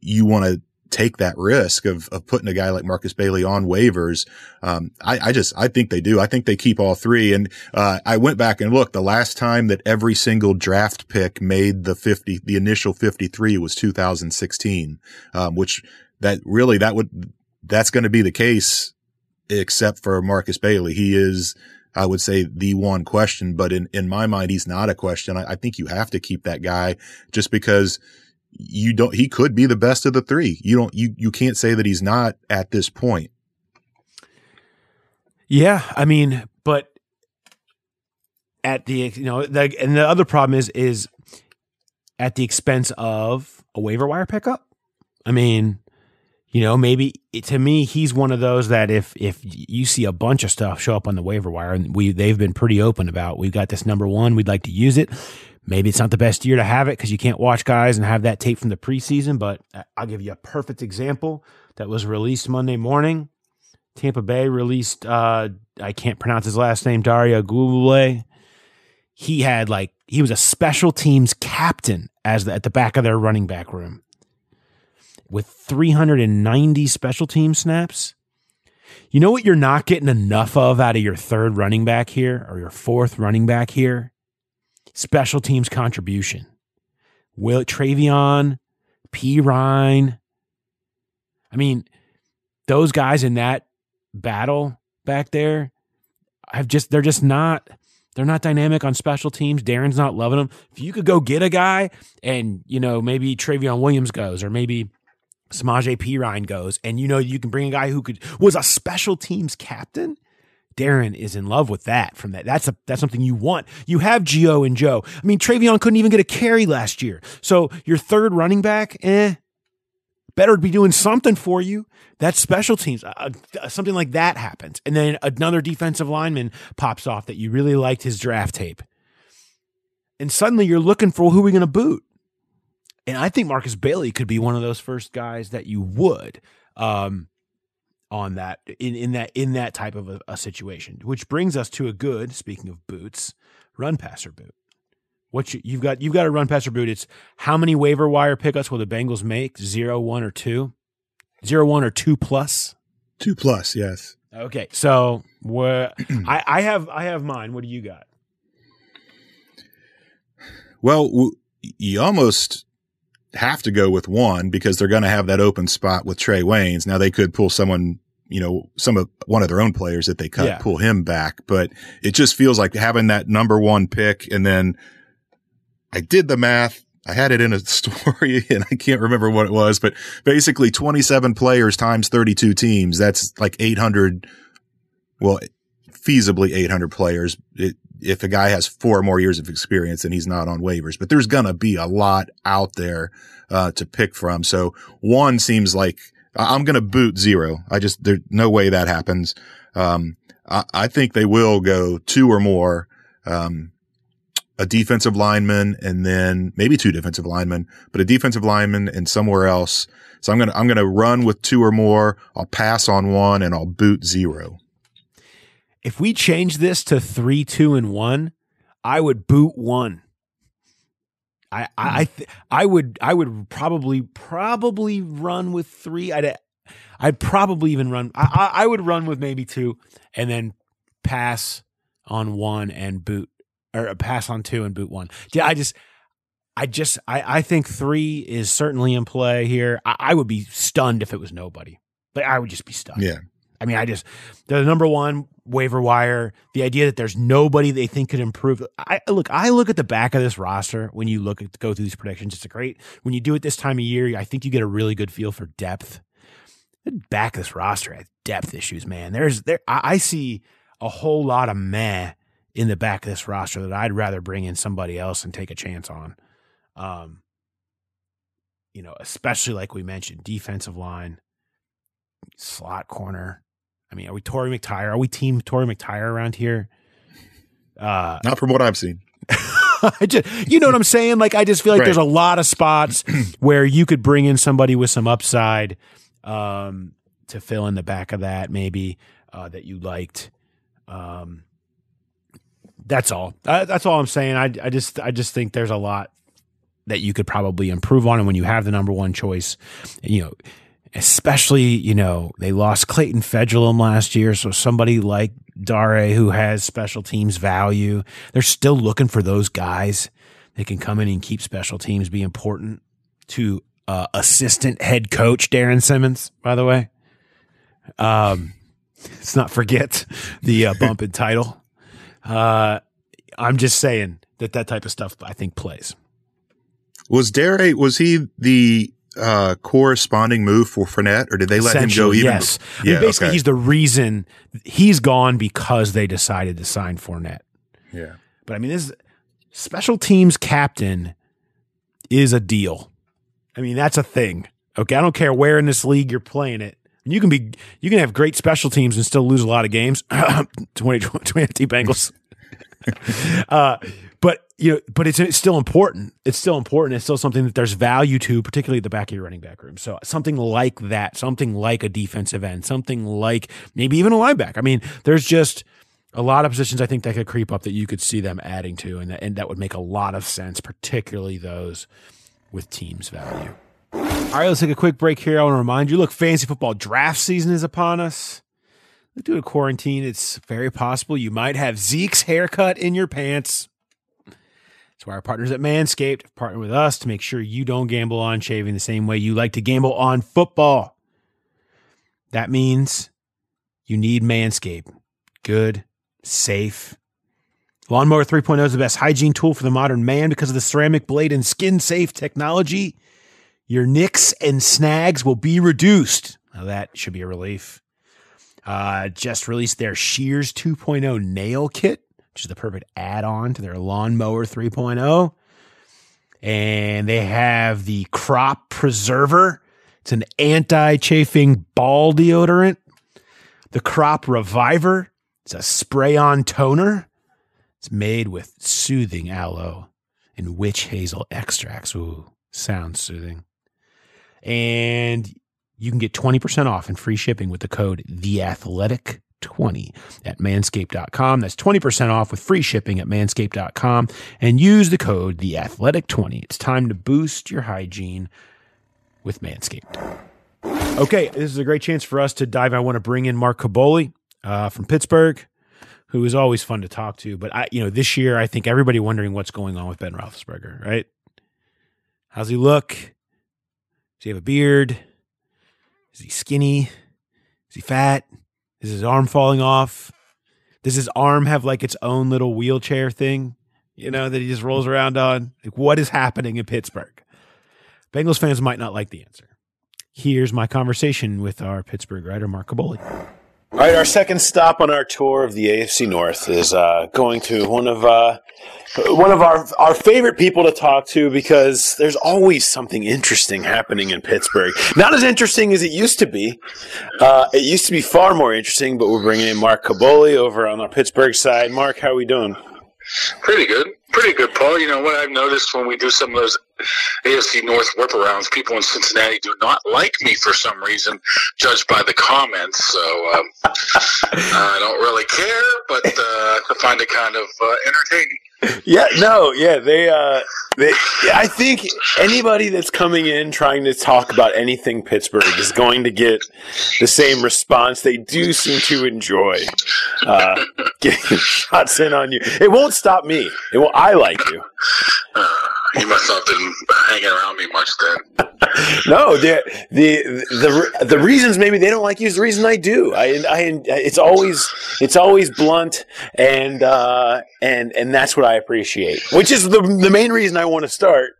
you want to take that risk of, of putting a guy like Markus Bailey on waivers. Um, I, I, just, I think they do. I think they keep all three. And, uh, I went back and looked the last time that every single draft pick made the 50, the initial 53 was 2016, um, which that really, that would, that's going to be the case except for Markus Bailey. He is, I would say the one question, but in, in my mind, he's not a question. I, I think you have to keep that guy just because you don't, he could be the best of the three. You don't, you, you can't say that he's not at this point. Yeah. I mean, but at the, you know, the, and the other problem is, is at the expense of a waiver wire pickup. I mean, you know, maybe to me, he's one of those that if if you see a bunch of stuff show up on the waiver wire, and we they've been pretty open about, we've got this number one, we'd like to use it. Maybe it's not the best year to have it because you can't watch guys and have that tape from the preseason, but I'll give you a perfect example that was released Monday morning. Tampa Bay released, uh, I can't pronounce his last name, Dare Ogunbowale. He had like, he was a special teams captain as the, at the back of their running back room with 390 special team snaps. You know what you're not getting enough of out of your third running back here or your fourth running back here? Special teams contribution. Will Trayveon, Perine. I mean, those guys in that battle back there have just they're just not they're not dynamic on special teams. Darrin's not loving them. If you could go get a guy and, you know, maybe Trayveon Williams goes or maybe Samaje Perine goes and you know you can bring a guy who could was a special teams captain Darrin is in love with that from that. That's a that's something you want. You have Gio and Joe. I mean, Trayveon couldn't even get a carry last year. So your third running back, eh, better be doing something for you. That's special teams. Uh, uh, something like that happens. And then another defensive lineman pops off that you really liked his draft tape. And suddenly you're looking for who are we going to boot? And I think Markus Bailey could be one of those first guys that you would. Um, on that in, in that in that type of a, a, situation. Which brings us to a good, speaking of boots, run passer boot. What you, you've got you've got a run passer boot. It's how many waiver wire pickups will the Bengals make? Zero, one, or two? Zero, one, or two plus? Two plus, yes. Okay, so where I, I have I have mine. What do you got? Well, you almost have to go with one because they're going to have that open spot with Trae Waynes. Now they could pull someone, you know, some of one of their own players that they cut, yeah. pull him back, but it just feels like having that number one pick. And then I did the math. I had it in a story and I can't remember what it was, but basically 27 players times 32 teams. That's like 800. Well, feasibly 800 players. It, if a guy has four more years of experience and he's not on waivers, but there's going to be a lot out there, uh, to pick from. So one seems like I'm going to boot zero. I just, there's no way that happens. Um, I, I, think they will go two or more, um, a defensive lineman and then maybe two defensive linemen, but a defensive lineman and somewhere else. So I'm going to, I'm going to run with two or more. I'll pass on one and I'll boot zero. If we change this to three, two, and one, I would boot one. I I th- I would I would probably probably run with three. I'd I'd probably even run. I I would run with maybe two, and then pass on one and boot or pass on two and boot one. Yeah, I just, I just, I, I think three is certainly in play here. I, I would be stunned if it was nobody. Like I would just be stunned. Yeah. I mean, I just the number one waiver wire. The idea that there's nobody they think could improve. I look. I look at the back of this roster when you look at go through these predictions. It's a great when you do it this time of year. I think you get a really good feel for depth. The back of this roster has depth issues, man. There's there. I, I see a whole lot of meh in the back of this roster that I'd rather bring in somebody else and take a chance on. Um, you know, especially like we mentioned, defensive line, slot corner. I mean, are we Torry McTyer? Are we team Torry McTyer around here? Uh, Not from what I've seen. I just, you know what I'm saying? Like, I just feel like right. there's a lot of spots where you could bring in somebody with some upside um, to fill in the back of that, maybe uh, that you liked. Um, that's all. Uh, that's all I'm saying. I, I just, I just think there's a lot that you could probably improve on, and when you have the number one choice, you know especially, you know, they lost Clayton Fejedelem last year. So somebody like Dare who has special teams value, they're still looking for those guys that can come in and keep special teams be important to uh, assistant head coach Darrin Simmons, by the way. Um, let's not forget the uh, bump in title. Uh, I'm just saying that that type of stuff I think plays. Was Dare was he the uh, corresponding move for Fournette, or did they let him go? Even yes, I mean, basically okay. he's the reason he's gone because they decided to sign Fournette. Yeah, but I mean, this special teams captain is a deal. I mean, that's a thing. Okay, I don't care where in this league you're playing it. You can be, you can have great special teams and still lose a lot of games. 2020 Bengals. uh, but you know, but it's, it's still important. It's still important. It's still something that there's value to, particularly at the back of your running back room. So something like that, something like a defensive end, something like maybe even a linebacker. I mean, there's just a lot of positions I think that could creep up that you could see them adding to, and that, and that would make a lot of sense, particularly those with teams value. All right, let's take a quick break here. I want to remind you look, fantasy football draft season is upon us. Due to quarantine, it's very possible you might have Zeke's haircut in your pants. That's why our partners at Manscaped have partnered with us to make sure you don't gamble on shaving the same way you like to gamble on football. That means you need Manscaped. Good, safe. Lawnmower 3.0 is the best hygiene tool for the modern man because of the ceramic blade and skin safe technology. Your nicks and snags will be reduced. Now, that should be a relief. Uh, just released their Shears 2.0 nail kit which is the perfect add on to their lawnmower 3.0. And they have the crop preserver. It's an anti chafing ball deodorant. The crop reviver. It's a spray on toner. It's made with soothing aloe and witch hazel extracts. Ooh, sounds soothing. And you can get 20% off and free shipping with the code The Athletic 20 at manscaped.com. That's 20% off with free shipping at manscaped.com and use the code the athletic 20. It's time to boost your hygiene with Manscaped. Okay, this is a great chance for us to dive. I want to bring in Mark Kaboly uh, from Pittsburgh, who is always fun to talk to. But I, you know, this year I think everybody wondering what's going on with Ben Roethlisberger, right? How's he look? Does he have a beard? Is he skinny? Is he fat? Is his arm falling off? Does his arm have like its own little wheelchair thing, you know, that he just rolls around on? Like, what is happening in Pittsburgh? Bengals fans might not like the answer. Here's my conversation with our Pittsburgh writer, Mark Kaboly. All right, our second stop on our tour of the AFC North is uh, going to one of uh, one of our our favorite people to talk to because there's always something interesting happening in Pittsburgh. Not as interesting as it used to be. Uh, it used to be far more interesting, but we're bringing in Mark Kaboly over on the Pittsburgh side. Mark, how are we doing? Pretty good. Pretty good, Paul. You know what I've noticed when we do some of those AFC North whip-arounds, people in Cincinnati do not like me for some reason, judged by the comments. So um, I don't really care, but uh, I find it kind of uh, entertaining. Yeah, no, yeah, they, uh, they, I think anybody that's coming in trying to talk about anything Pittsburgh is going to get the same response. They do seem to enjoy uh, getting shots in on you. It won't stop me. It will. I like you. You must not have been hanging around me much then. no, the the the the reasons maybe they don't like you is the reason I do. I, I it's always it's always blunt and uh, and and that's what I appreciate. Which is the the main reason I want to start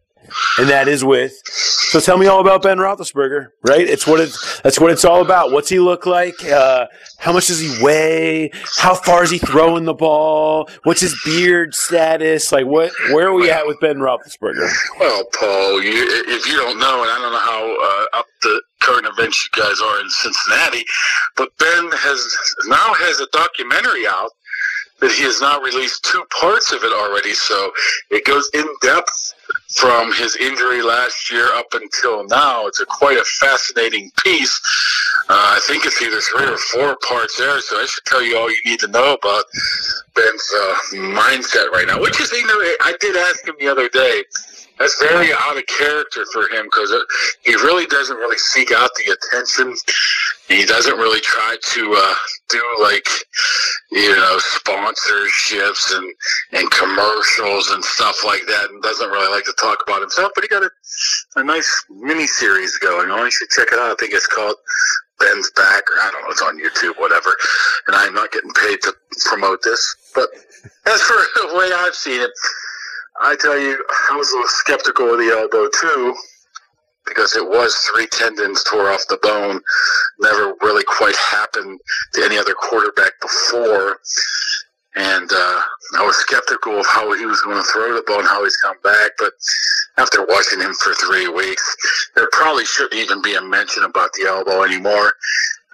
and that is with. So tell me all about Ben Roethlisberger, right? It's what it's that's what it's all about. What's he look like? Uh, how much does he weigh? How far is he throwing the ball? What's his beard status? Like what? Where are we at with Ben Roethlisberger? Well, Paul, you, if you don't know, and I don't know how uh, up the current events you guys are in Cincinnati, but Ben has now has a documentary out that he has now released two parts of it already. So it goes in depth from his injury last year up until now. It's a quite a fascinating piece. Uh, I think it's either three or four parts there, so I should tell you all you need to know about Ben's uh, mindset right now. Which is, you know, I did ask him the other day that's very out of character for him because he really doesn't really seek out the attention. He doesn't really try to uh, do like you know sponsorships and and commercials and stuff like that, and doesn't really like to talk about himself. But he got a, a nice mini series going on. You should check it out. I think it's called Ben's Back, or I don't know, it's on YouTube, whatever. And I'm not getting paid to promote this, but as for the way I've seen it I tell you, I was a little skeptical of the elbow too, because it was three tendons tore off the bone. Never really quite happened to any other quarterback before. And uh, I was skeptical of how he was going to throw the ball and how he's come back. But after watching him for three weeks, there probably shouldn't even be a mention about the elbow anymore.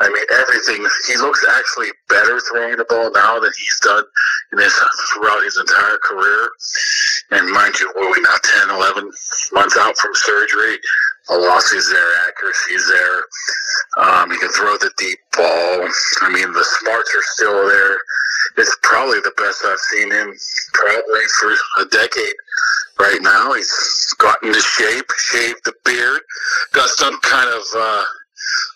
I mean, everything. He looks actually better throwing the ball now than he's done in his throughout his entire career. And mind you, are we now 10, 11 months out from surgery? Velocity's there, accuracy's there. Um, he can throw the deep ball. I mean, the smarts are still there. It's probably the best I've seen him probably for a decade right now. He's gotten into shape, shaved the beard, got some kind of uh,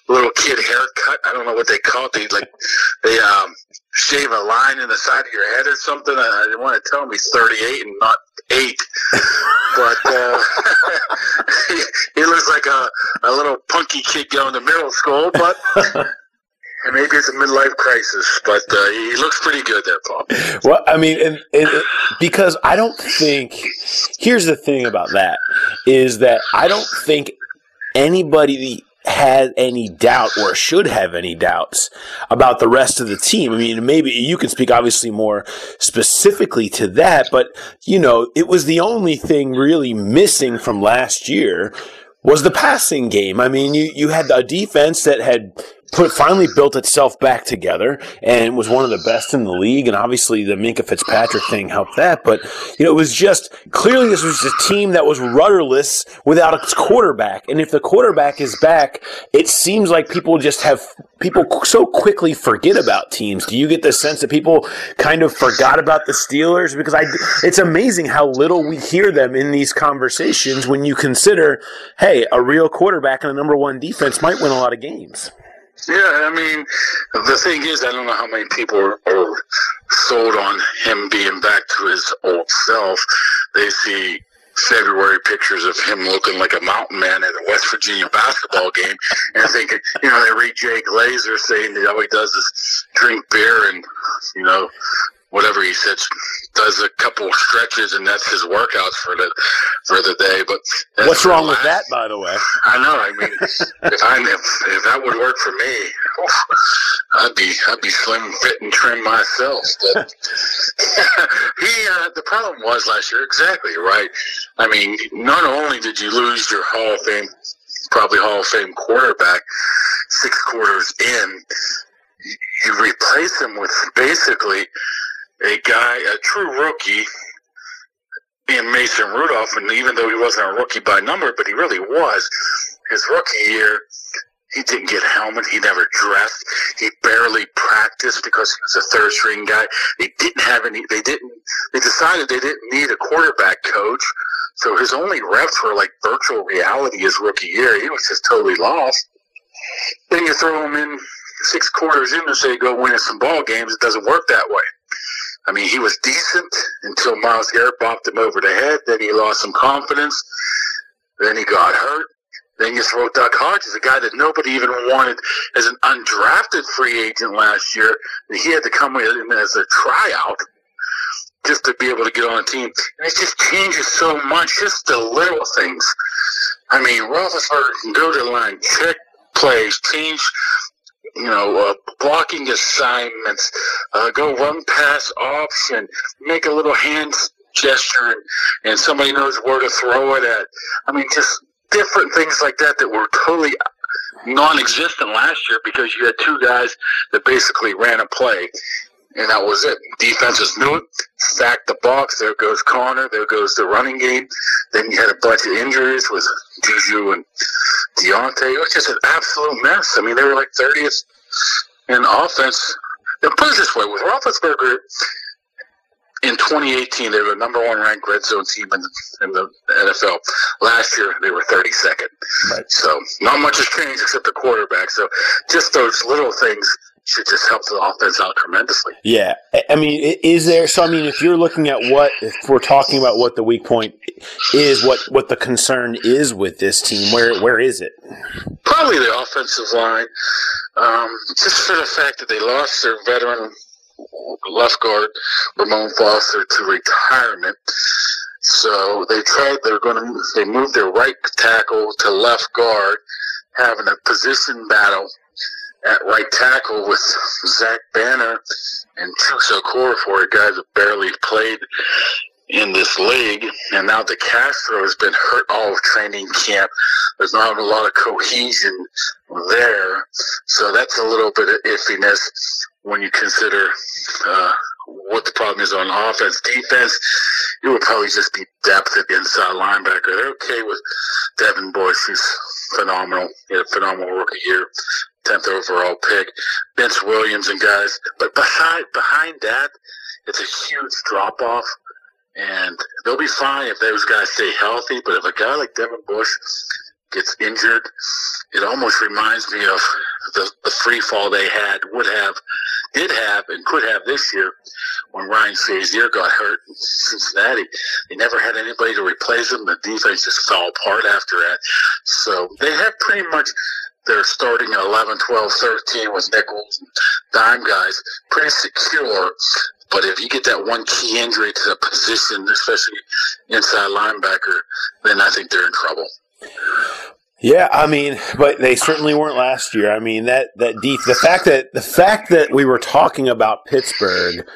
little kid haircut. I don't know what they call it. They like they um shave a line in the side of your head or something. I, didn't want to tell him he's 38 and not eight, but uh, he, he looks like a, a little punky kid going to middle school. But maybe it's a midlife crisis, but uh, he looks pretty good there, Paul. Well, I mean, and, and, because I don't think. Here's the thing about that is that I don't think anybody had any doubt or should have any doubts about the rest of the team. I mean, maybe you can speak obviously more specifically to that, but you know, it was the only thing really missing from last year was the passing game. I mean, you, you had a defense that had put finally built itself back together and was one of the best in the league. And obviously the Minkah Fitzpatrick thing helped that. But, you know, it was just clearly this was a team that was rudderless without its quarterback. And if the quarterback is back, it seems like people just have people so quickly forget about teams. Do you get the sense that people kind of forgot about the Steelers? Because I, it's amazing how little we hear them in these conversations when you consider, hey, a real quarterback and a number one defense might win a lot of games. Yeah, I mean, the thing is, I don't know how many people are, are sold on him being back to his old self. They see February pictures of him looking like a mountain man at a West Virginia basketball game, and think, you know, they read Jay Glazer saying that all he does is drink beer and, you know, whatever he says, does a couple stretches and that's his workouts for the for the day. But what's wrong with that, by the way? I know. I mean, if I if, if that would work for me, I'd be I'd be slim, fit, and trim myself. But he uh, the problem was last year exactly right. I mean, not only did you lose your Hall of Fame, probably Hall of Fame quarterback, six quarters in. You replace him with basically a guy, a true rookie in Mason Rudolph, and even though he wasn't a rookie by number, but he really was his rookie year, He didn't get a helmet. He never dressed. He barely practiced because he was a third string guy. They didn't have any. They didn't. They decided they didn't need a quarterback coach. So his only reps were like virtual reality his rookie year. He was just totally lost. Then you throw him in six quarters in and say go win some ball games. It doesn't work that way. I mean, he was decent until Myles Garrett bopped him over the head. Then he lost some confidence. Then he got hurt. Then you throw Duck Hodges, a guy that nobody even wanted as an undrafted free agent last year. And he had to come in as a tryout just to be able to get on a team. And it just changes so much, just the little things. I mean, Roethlisberger can go to the line, check plays, change you know, uh, blocking assignments, uh, go run pass option, make a little hand gesture, and, and somebody knows where to throw it at. I mean, just different things like that that were totally non-existent last year because you had two guys that basically ran a play, and that was it. Defenses knew it, stacked the box. There goes Conner. There goes the running game. Then you had a bunch of injuries with Juju and Diontae. It was just an absolute mess. I mean, they were like 30th in offense. And put it this way: with Roethlisberger in 2018, they were the number one ranked red zone team in the, in the NFL. Last year, they were 32nd. Right. So not much has changed except the quarterback. So just those little things should just help the offense out tremendously. Yeah, I mean, is there? So I mean, if you're looking at what if we're talking about what the weak point is, what what the concern is with this team, where where is it? Probably the offensive line, um, just for the fact that they lost their veteran left guard Ramon Foster to retirement. So they tried. They're going to. They moved their right tackle to left guard, having a position battle at right tackle with Zach Banner and Chuks Okorafor, guys that barely played in this league. And now DeCastro has been hurt all of training camp. There's not a lot of cohesion there. So that's a little bit of iffiness when you consider uh, what the problem is on offense. Defense, it would probably just be depth at inside linebacker. They're okay with Devin Boyce, He's phenomenal. He had a phenomenal rookie year. 10th overall pick, Vince Williams and guys. But behind behind that, it's a huge drop off, and they'll be fine if those guys stay healthy. But if a guy like Devin Bush gets injured, it almost reminds me of the, the free fall they had, would have, did have, and could have this year when Ryan Shazier got hurt in Cincinnati. They never had anybody to replace him. The defense just fell apart after that. So they have pretty much they're starting at 11, 12, 13 with nickels and dime guys, pretty secure. But if you get that one key injury to the position, especially inside linebacker, then I think they're in trouble. Yeah, I mean, but they certainly weren't last year. I mean, that that deep the fact that the fact that we were talking about Pittsburgh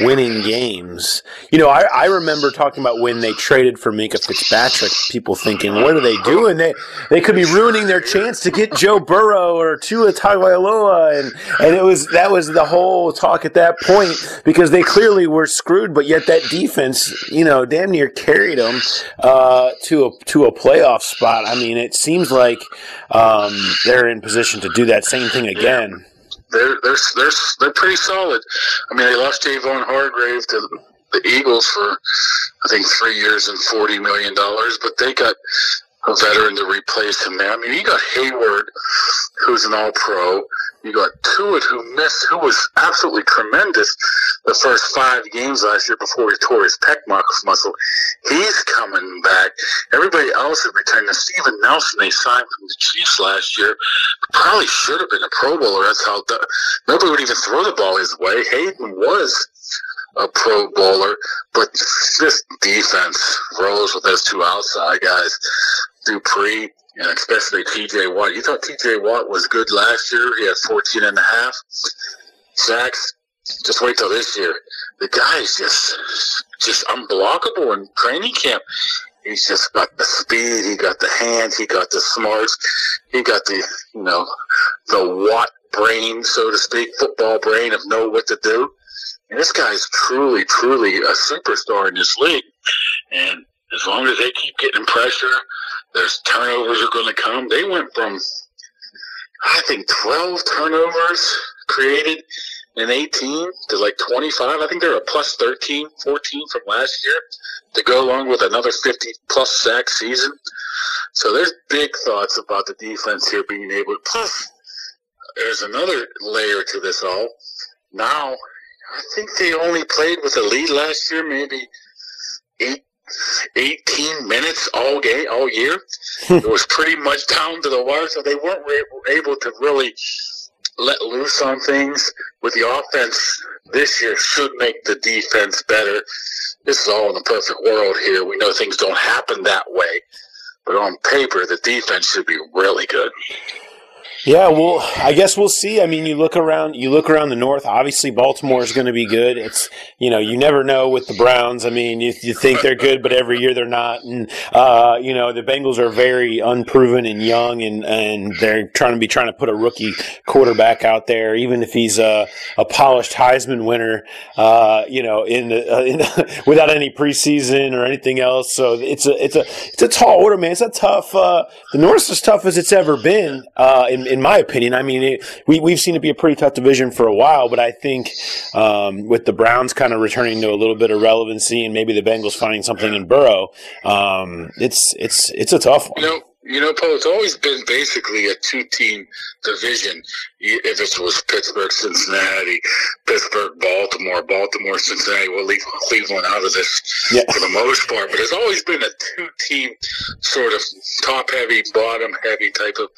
winning games. You know, I, I remember talking about when they traded for Minkah Fitzpatrick, people thinking, what are they doing? They they could be ruining their chance to get Joe Burrow or Tua Tagovailoa, and and it was that was the whole talk at that point because they clearly were screwed, but yet that defense, you know, damn near carried them uh, to a to a playoff spot. I mean, it seems like um, they're in position to do that same thing again they're they're they're they're pretty solid. I mean, they lost Javon Hargrave to the Eagles for I think three years and forty million dollars, but they got a veteran to replace him there. I mean, you got Heyward, who's an All Pro. You got Tuitt, who missed, who was absolutely tremendous the first five games last year before he tore his pec muscle. He's coming back. Everybody else is returning. Steven Nelson, they signed from the Chiefs last year, probably should have been a Pro Bowler. That's how the, nobody would even throw the ball his way. Haden was a Pro Bowler, but this defense rolls with those two outside guys. Dupree and especially TJ Watt. You thought TJ Watt was good last year. He had 14 and a half sacks. Just wait till this year. The guy is just just unblockable in training camp. He's just got the speed, he got the hands, he got the smarts, he got the you know the Watt brain, so to speak, football brain of know what to do. And this guy's truly, truly a superstar in this league. And as long as they keep getting pressure, there's turnovers are going to come. They went from I think 12 turnovers created in 18 to like 25. I think they're a plus 13, 14 from last year to go along with another 50 plus sack season. So there's big thoughts about the defense here being able to. Plus, there's another layer to this all. Now, I think they only played with a lead last year, maybe eight, 18 minutes all game, all year. it was pretty much down to the wire, so they weren't re- able to really let loose on things. With the offense this year, should make the defense better. This is all in the perfect world here. We know things don't happen that way, but on paper, the defense should be really good. Yeah, well, I guess we'll see. I mean, you look around, you look around the north. Obviously, Baltimore is going to be good. It's you know, you never know with the Browns. I mean, you, you think they're good, but every year they're not. And uh, you know, the Bengals are very unproven and young, and and they're trying to be trying to put a rookie quarterback out there, even if he's a, a polished Heisman winner. Uh, you know, in, the, uh, in the, without any preseason or anything else. So it's a it's a it's a tall order, man. It's a tough. Uh, the North's as tough as it's ever been. Uh, in, in my opinion. I mean, it, we, we've seen it be a pretty tough division for a while, but I think um, with the Browns kind of returning to a little bit of relevancy and maybe the Bengals finding something in Burrow, um, it's it's it's a tough one. You know, you know, Paul, it's always been basically a two-team division. If it was Pittsburgh, Cincinnati, Pittsburgh, Baltimore, Baltimore, Cincinnati, we'll leave Cleveland out of this yeah. for the most part. But it's always been a two-team sort of top-heavy, bottom-heavy type of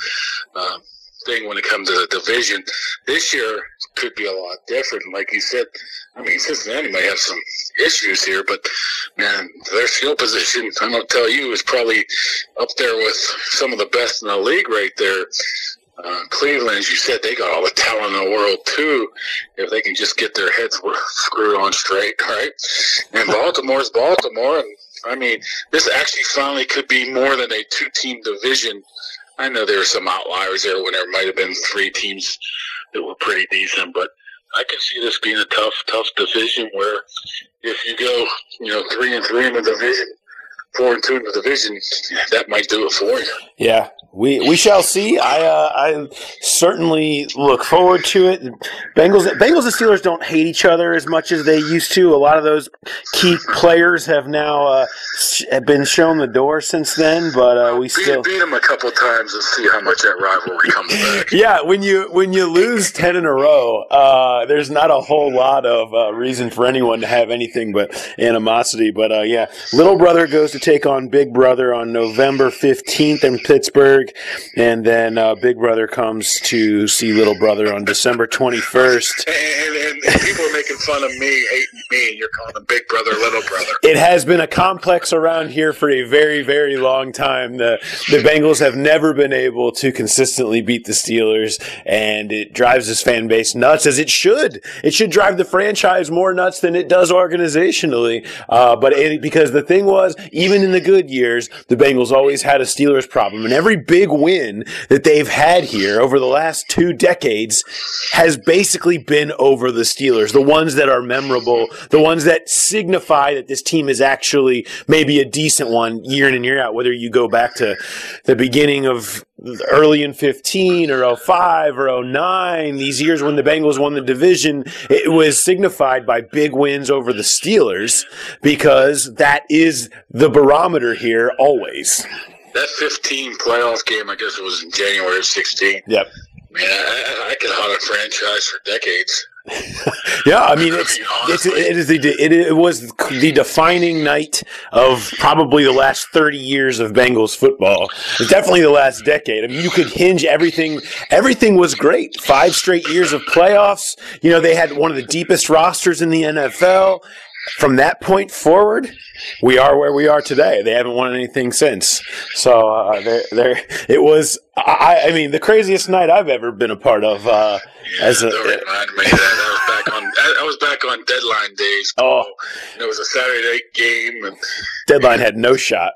um, thing when it comes to the division. This year could be a lot different. Like you said, I mean, Cincinnati might have some issues here, but man, their skill position, I'm going to tell you, is probably up there with some of the best in the league right there. Uh, Cleveland, as you said, they got all the talent in the world too. If they can just get their heads screwed on straight, right? And Baltimore's Baltimore, and I mean, this actually finally could be more than a two-team division I know there were some outliers there when there might have been three teams that were pretty decent, but I can see this being a tough, tough division where if you go, you know, three and three in the division, four and two in the division, that might do it for you. Yeah, we we shall see. I uh, I certainly look forward to it. Bengals Bengals and Steelers don't hate each other as much as they used to. A lot of those key players have now uh, have been shown the door since then, but uh, we beat, still beat them a couple times and see how much that rivalry comes back. yeah, when you when you lose ten in a row, uh, there's not a whole lot of uh, reason for anyone to have anything but animosity. But uh, yeah, little brother goes to take on big brother on November fifteenth in Pittsburgh. Pittsburgh, and then uh, Big Brother comes to see Little Brother on December 21st. And, and, and people are making fun of me, hating me, and you're calling them Big Brother, Little Brother. It has been a complex around here for a very, very long time. The the Bengals have never been able to consistently beat the Steelers, and it drives this fan base nuts, as it should. It should drive the franchise more nuts than it does organizationally. Uh, but it, because the thing was, even in the good years, the Bengals always had a Steelers problem, and every big win that they've had here over the last two decades has basically been over the Steelers. The ones that are memorable, the ones that signify that this team is actually maybe a decent one year in and year out, whether you go back to the beginning of early in 15 or 05 or 09, these years when the Bengals won the division, it was signified by big wins over the Steelers because that is the barometer here always that 15 playoff game, I guess it was in January of 16. Yep. Man, I, I could hunt a franchise for decades. yeah, I mean it's, it's it is the it, it was the defining night of probably the last thirty years of Bengals football. It's definitely the last decade. I mean, you could hinge everything. Everything was great. Five straight years of playoffs. You know, they had one of the deepest rosters in the NFL from that point forward, we are where we are today. They haven't won anything since. So uh, there, there, it was. I, I mean, the craziest night I've ever been a part of. Uh, yeah, as a, don't remind me that. I was back on. I was back on deadline days. Oh, it was a Saturday night game, and deadline had no shot.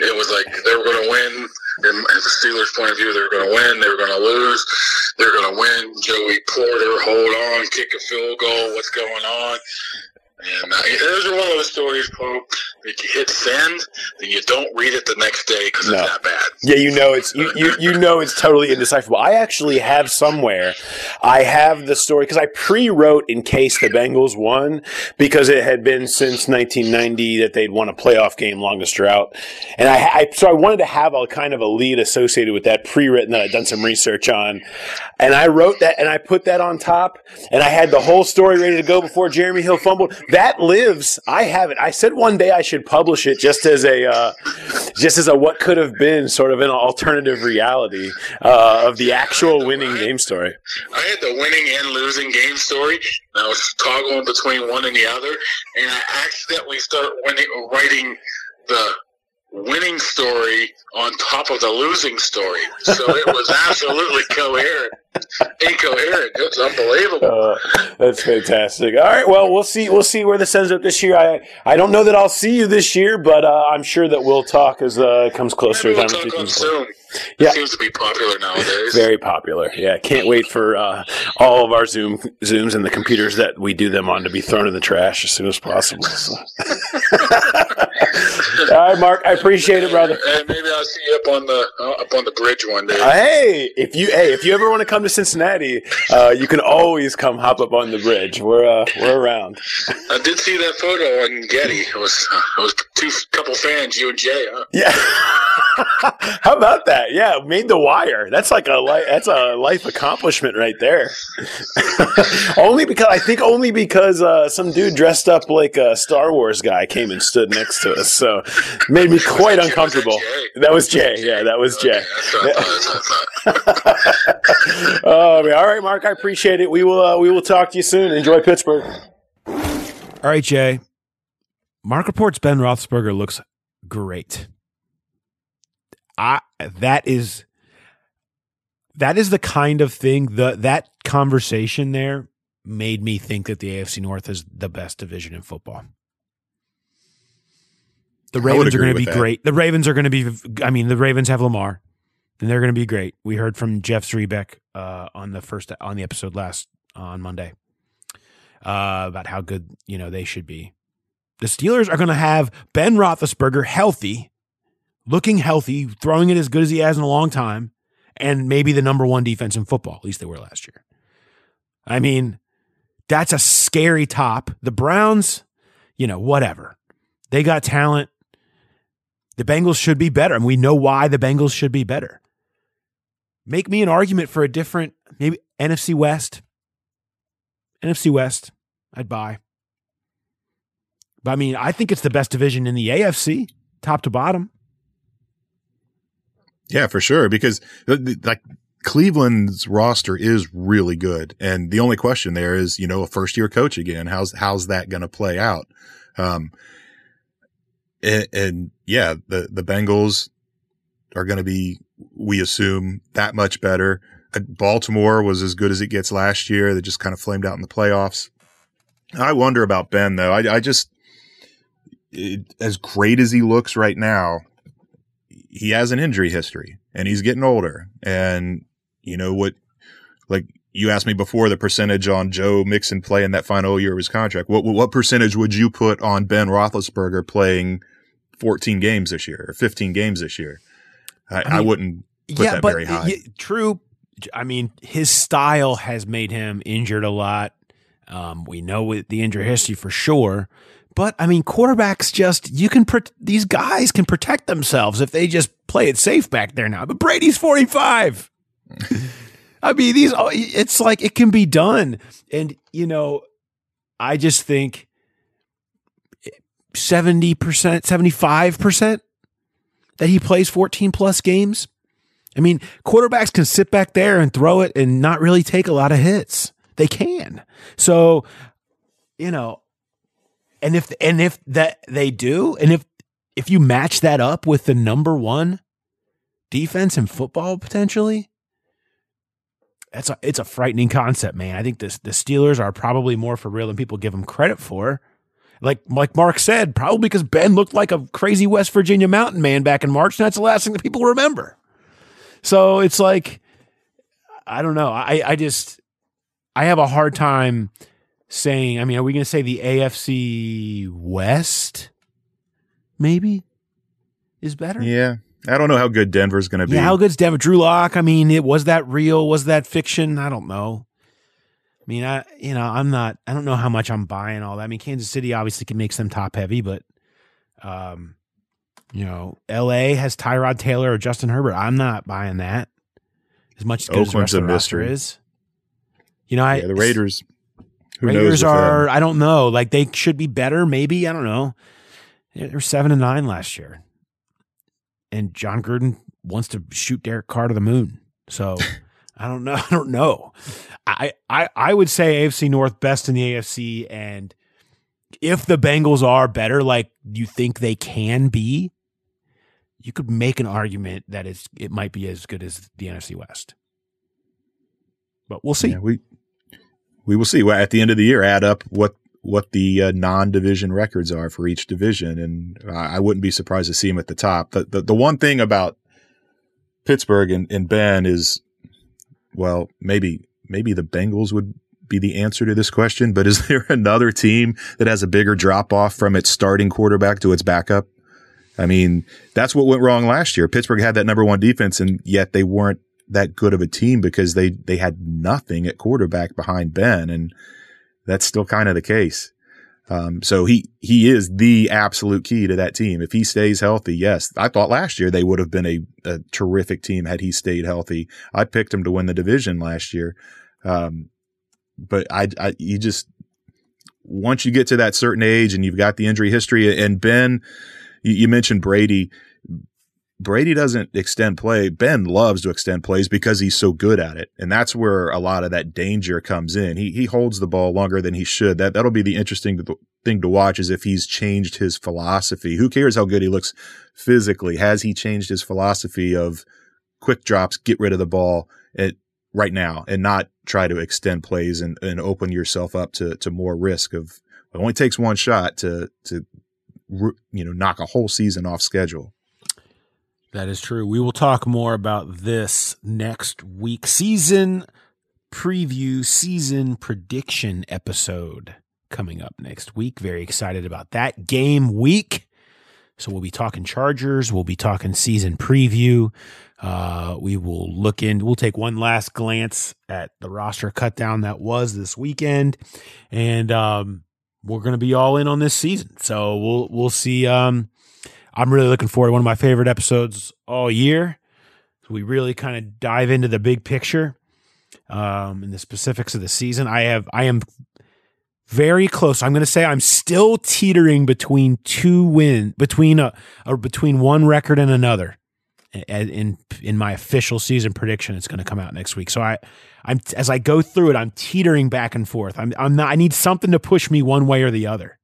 It was like they were going to win. From the Steelers' point of view, they were going to win. They were going to lose. They were going to win. Joey Porter, hold on, kick a field goal. What's going on? And uh, those are one of those stories, Pope. If you hit send, then you don't read it the next day because No. it's that bad. Yeah, you know it's you, you you know it's totally indecipherable. I actually have somewhere. I have the story because I pre-wrote in case the Bengals won because it had been since 1990 that they'd won a playoff game, longest drought, and I, I so I wanted to have a kind of a lead associated with that pre-written that I'd done some research on, and I wrote that and I put that on top, and I had the whole story ready to go before Jeremy Hill fumbled. That lives. I have it. I said one day I should publish it just as a uh, just as a what could have been sort of an alternative reality uh, of the actual winning game story. I had the winning and losing game story, and I was toggling between one and the other, and I accidentally start winning, writing the winning story on top of the losing story. So it was absolutely coherent, incoherent. It was unbelievable. Uh, that's fantastic. All right, well we'll see we'll see where this ends up this year. I I don't know that I'll see you this year, but uh, I'm sure that we'll talk as uh, it comes closer. Maybe we'll talk on Zoom. Yeah. It seems to be popular nowadays. Very popular. Yeah, can't wait for uh, all of our Zoom Zooms and the computers that we do them on to be thrown in the trash as soon as possible. So. all right, Mark, I appreciate it, brother. Maybe I'll see you up on the uh, up on the bridge one day. Uh, hey, if you hey, if you ever want to come to Cincinnati, uh, you can always come hop up on the bridge. We're uh, we're around. I did see that photo on Getty. It was uh, it was two couple fans, you and Jay. Huh? Yeah. How about that? Yeah, made the wire. That's like a li- that's a life accomplishment right there. only because I think only because uh, some dude dressed up like a Star Wars guy came and stood next to us, so made me quite uncomfortable. That was Jay. Yeah, that was Jay. Okay, that's what I thought, that's what I thought. oh, man. all right, Mark. I appreciate it. We will uh, we will talk to you soon. Enjoy Pittsburgh. All right, Jay. Mark reports Ben Roethlisberger looks great. I that is that is the kind of thing the that conversation there made me think that the AFC North is the best division in football. The Ravens are going to be that. great. The Ravens are going to be. I mean, the Ravens have Lamar, and they're going to be great. We heard from Jeff Zrebiec uh, on the first on the episode last on Monday uh, about how good you know they should be. The Steelers are going to have Ben Roethlisberger healthy, looking healthy, throwing it as good as he has in a long time, and maybe the number one defense in football. At least they were last year. I mean, that's a scary top. The Browns, you know, whatever. They got talent. The Bengals should be better, and we know why the Bengals should be better. Make me an argument for a different, maybe NFC West. NFC West, I'd buy. But I mean, I think it's the best division in the AFC, top to bottom. Yeah, for sure. Because th- like Cleveland's roster is really good, and the only question there is, you know, a first year coach again. How's how's that going to play out? Um, and, and yeah, the the Bengals are going to be, we assume, that much better. Uh, Baltimore was as good as it gets last year. They just kind of flamed out in the playoffs. I wonder about Ben though. I, I just, it, as great as he looks right now, he has an injury history and he's getting older. And you know what, like you asked me before the percentage on Joe Mixon playing that final year of his contract. What, what percentage would you put on Ben Roethlisberger playing 14 games this year or 15 games this year? I, I, mean, wouldn't put that very high. true. I mean, his style has made him injured a lot. Um, we know the injury history for sure. But I mean, quarterbacks just you can pr- these guys can protect themselves if they just play it safe back there now. But Brady's forty five. I mean, these oh, it's like it can be done, and you know, I just think seventy percent, seventy five percent that he plays fourteen plus games. I mean, quarterbacks can sit back there and throw it and not really take a lot of hits. They can. So, you know, and if and if that they do, and if if you match that up with the number one defense in football potentially, that's a it's a frightening concept, man. I think this the Steelers are probably more for real than people give them credit for. Like like Mark said, probably because Ben looked like a crazy West Virginia mountain man back in March, and that's the last thing that people remember. So it's like I don't know. I I just I have a hard time saying. I mean, are we going to say the AFC West maybe is better. Yeah. I don't know how good Denver's going to be. Yeah, how good's Denver? Drew Lock. I mean, it was that real? Was that fiction? I don't know. I mean, I you know, I'm not. I don't know how much I'm buying all that. I mean, Kansas City obviously can make them top heavy, but um, you know, L.A. has Tyrod Taylor or Justin Herbert. I'm not buying that as much as good as the rest Oakland's a of the roster mystery. is. You know, I yeah, the Raiders. Who Raiders them? Um, are. I don't know. Like they should be better. Maybe I don't know. They were seven and nine last year, and Jon Gruden wants to shoot Derek Carr to the moon. So I don't know. I don't know. I I I would say AFC North best in the AFC, and if the Bengals are better, like you think they can be, you could make an argument that it's it might be as good as the NFC West. But we'll see. Yeah, we we will see. At the end of the year, add up what what the uh, non-division records are for each division, and I I wouldn't be surprised to see them at the top. The the, the one thing about Pittsburgh and, and Ben is, well, maybe maybe the Bengals would be the answer to this question, but is there another team that has a bigger drop off from its starting quarterback to its backup? I mean, that's what went wrong last year. Pittsburgh had that number one defense, and yet they weren't that good of a team because they they had nothing at quarterback behind Ben, and that's still kind of the case. Um, so he he is the absolute key to that team. If he stays healthy, yes, I thought last year they would have been a, a terrific team had he stayed healthy. I picked him to win the division last year, um, but I, I you just once you get to that certain age and you've got the injury history, and Ben, you, you mentioned Brady. Brady doesn't extend play. Ben loves to extend plays because he's so good at it. And that's where a lot of that danger comes in. He, he holds the ball longer than he should. That, that'll be the interesting thing to watch is if he's changed his philosophy. Who cares how good he looks physically? Has he changed his philosophy of quick drops, get rid of the ball at right now and not try to extend plays and, and open yourself up to, to more risk of it only takes one shot to, to, you know, knock a whole season off schedule. That is true. We will talk more about this next week. Season preview, season prediction episode coming up next week. Very excited about that game week. So we'll be talking Chargers. We'll be talking season preview. Uh, we will look in. We'll take one last glance at the roster cut down that was this weekend, and um, we're going to be all in on this season. So we'll we'll see. Um, I'm really looking forward to one of my favorite episodes all year. We really kind of dive into the big picture um, and the specifics of the season. I have I am very close. I'm going to say I'm still teetering between two win between a or between one record and another. In in my official season prediction, it's going to come out next week. So I I'm as I go through it, I'm teetering back and forth. I'm I'm not. I need something to push me one way or the other.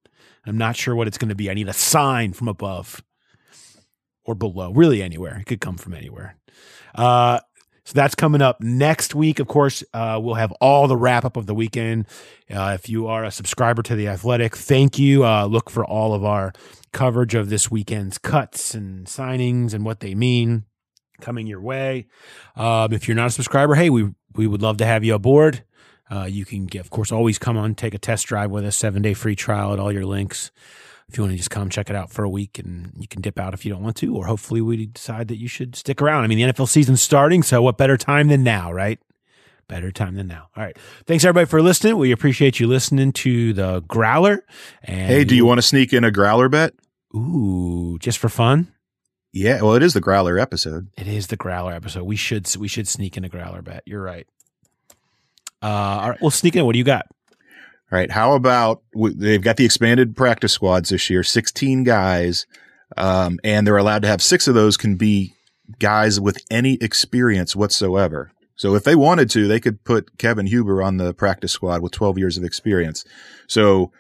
I'm not sure what it's going to be. I need a sign from above or below, really anywhere. It could come from anywhere. Uh, so that's coming up next week. Of course, uh, we'll have all the wrap up of the weekend. Uh, if you are a subscriber to The Athletic, thank you. Uh, look for all of our coverage of this weekend's cuts and signings and what they mean coming your way. Um, if you're not a subscriber, hey, we, we would love to have you aboard. Uh, you can, get, of course, always come on, take a test drive with us, seven day free trial at all your links if you want to just come check it out for a week and you can dip out if you don't want to, or hopefully we decide that you should stick around. I mean, the NFL season's starting, so what better time than now, right? Better time than now. All right. Thanks everybody for listening. We appreciate you listening to the Growler. And hey, do you want to sneak in a growler bet? Ooh, just for fun? Yeah, well, it is the growler episode. It is the Growler episode. We should we should sneak in a Growler bet. You're right. Uh, all right, we'll sneak in. What do you got? Right. How about they've got the expanded practice squads this year, 16 guys, um, and they're allowed to have six of those can be guys with any experience whatsoever. So if they wanted to, they could put Kevin Huber on the practice squad with 12 years of experience. So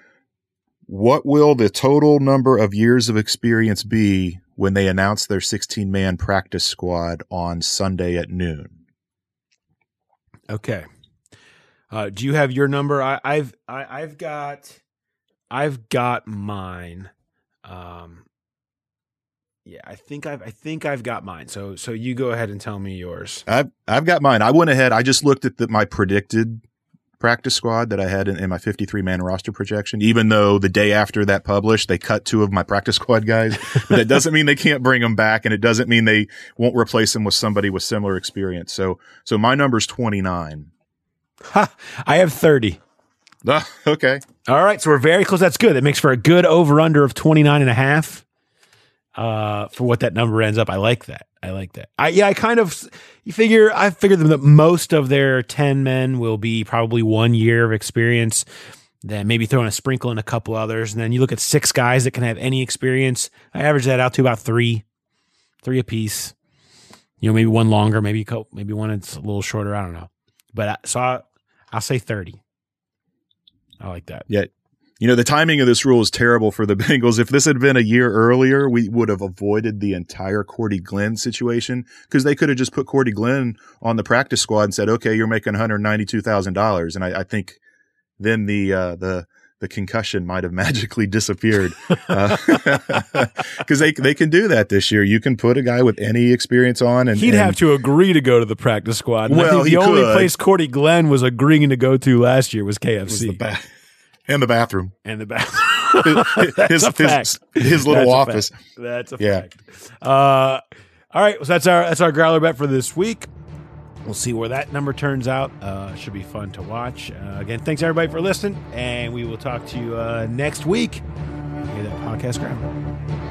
what will the total number of years of experience be when they announce their 16 man practice squad on Sunday at noon? Okay. Uh, do you have your number? I, I've I, I've got I've got mine. Um, yeah, I think I've I think I've got mine. So so you go ahead and tell me yours. I've I've got mine. I went ahead. I just looked at the, my predicted practice squad that I had in, in my 53 man roster projection, even though the day after that published, they cut two of my practice squad guys. but that doesn't mean they can't bring them back. And it doesn't mean they won't replace them with somebody with similar experience. So, so my number's 29. Ha, I have 30. Ah, okay. All right. So we're very close. That's good. That makes for a good over under of 29 and a half. Uh, for what that number ends up. I like that. I like that. I, yeah, I kind of, you figure, I figured that most of their 10 men will be probably one year of experience. Then maybe throwing a sprinkle in a couple others. And then you look at six guys that can have any experience. I average that out to about three, three apiece. You know, maybe one longer, maybe, maybe one that's a little shorter. I don't know. But I, so I, I'll say 30. I like that. Yeah. You know, the timing of this rule is terrible for the Bengals. If this had been a year earlier, we would have avoided the entire Cordy Glenn situation because they could have just put Cordy Glenn on the practice squad and said, okay, you're making $192,000. And I, I, think then the, uh, the, the concussion might have magically disappeared because uh, they they can do that this year. You can put a guy with any experience on, and he'd and, have to agree to go to the practice squad. And well, the only could. place Cordy Glenn was agreeing to go to last year was KFC was the ba- and the bathroom and the bathroom. his, his, his, little that's office. A that's a yeah. fact. Uh, all right, so that's our that's our growler bet for this week. We'll see where that number turns out. Uh, should be fun to watch. Uh, again, thanks everybody for listening, and we will talk to you uh, next week. Hear that podcast ground.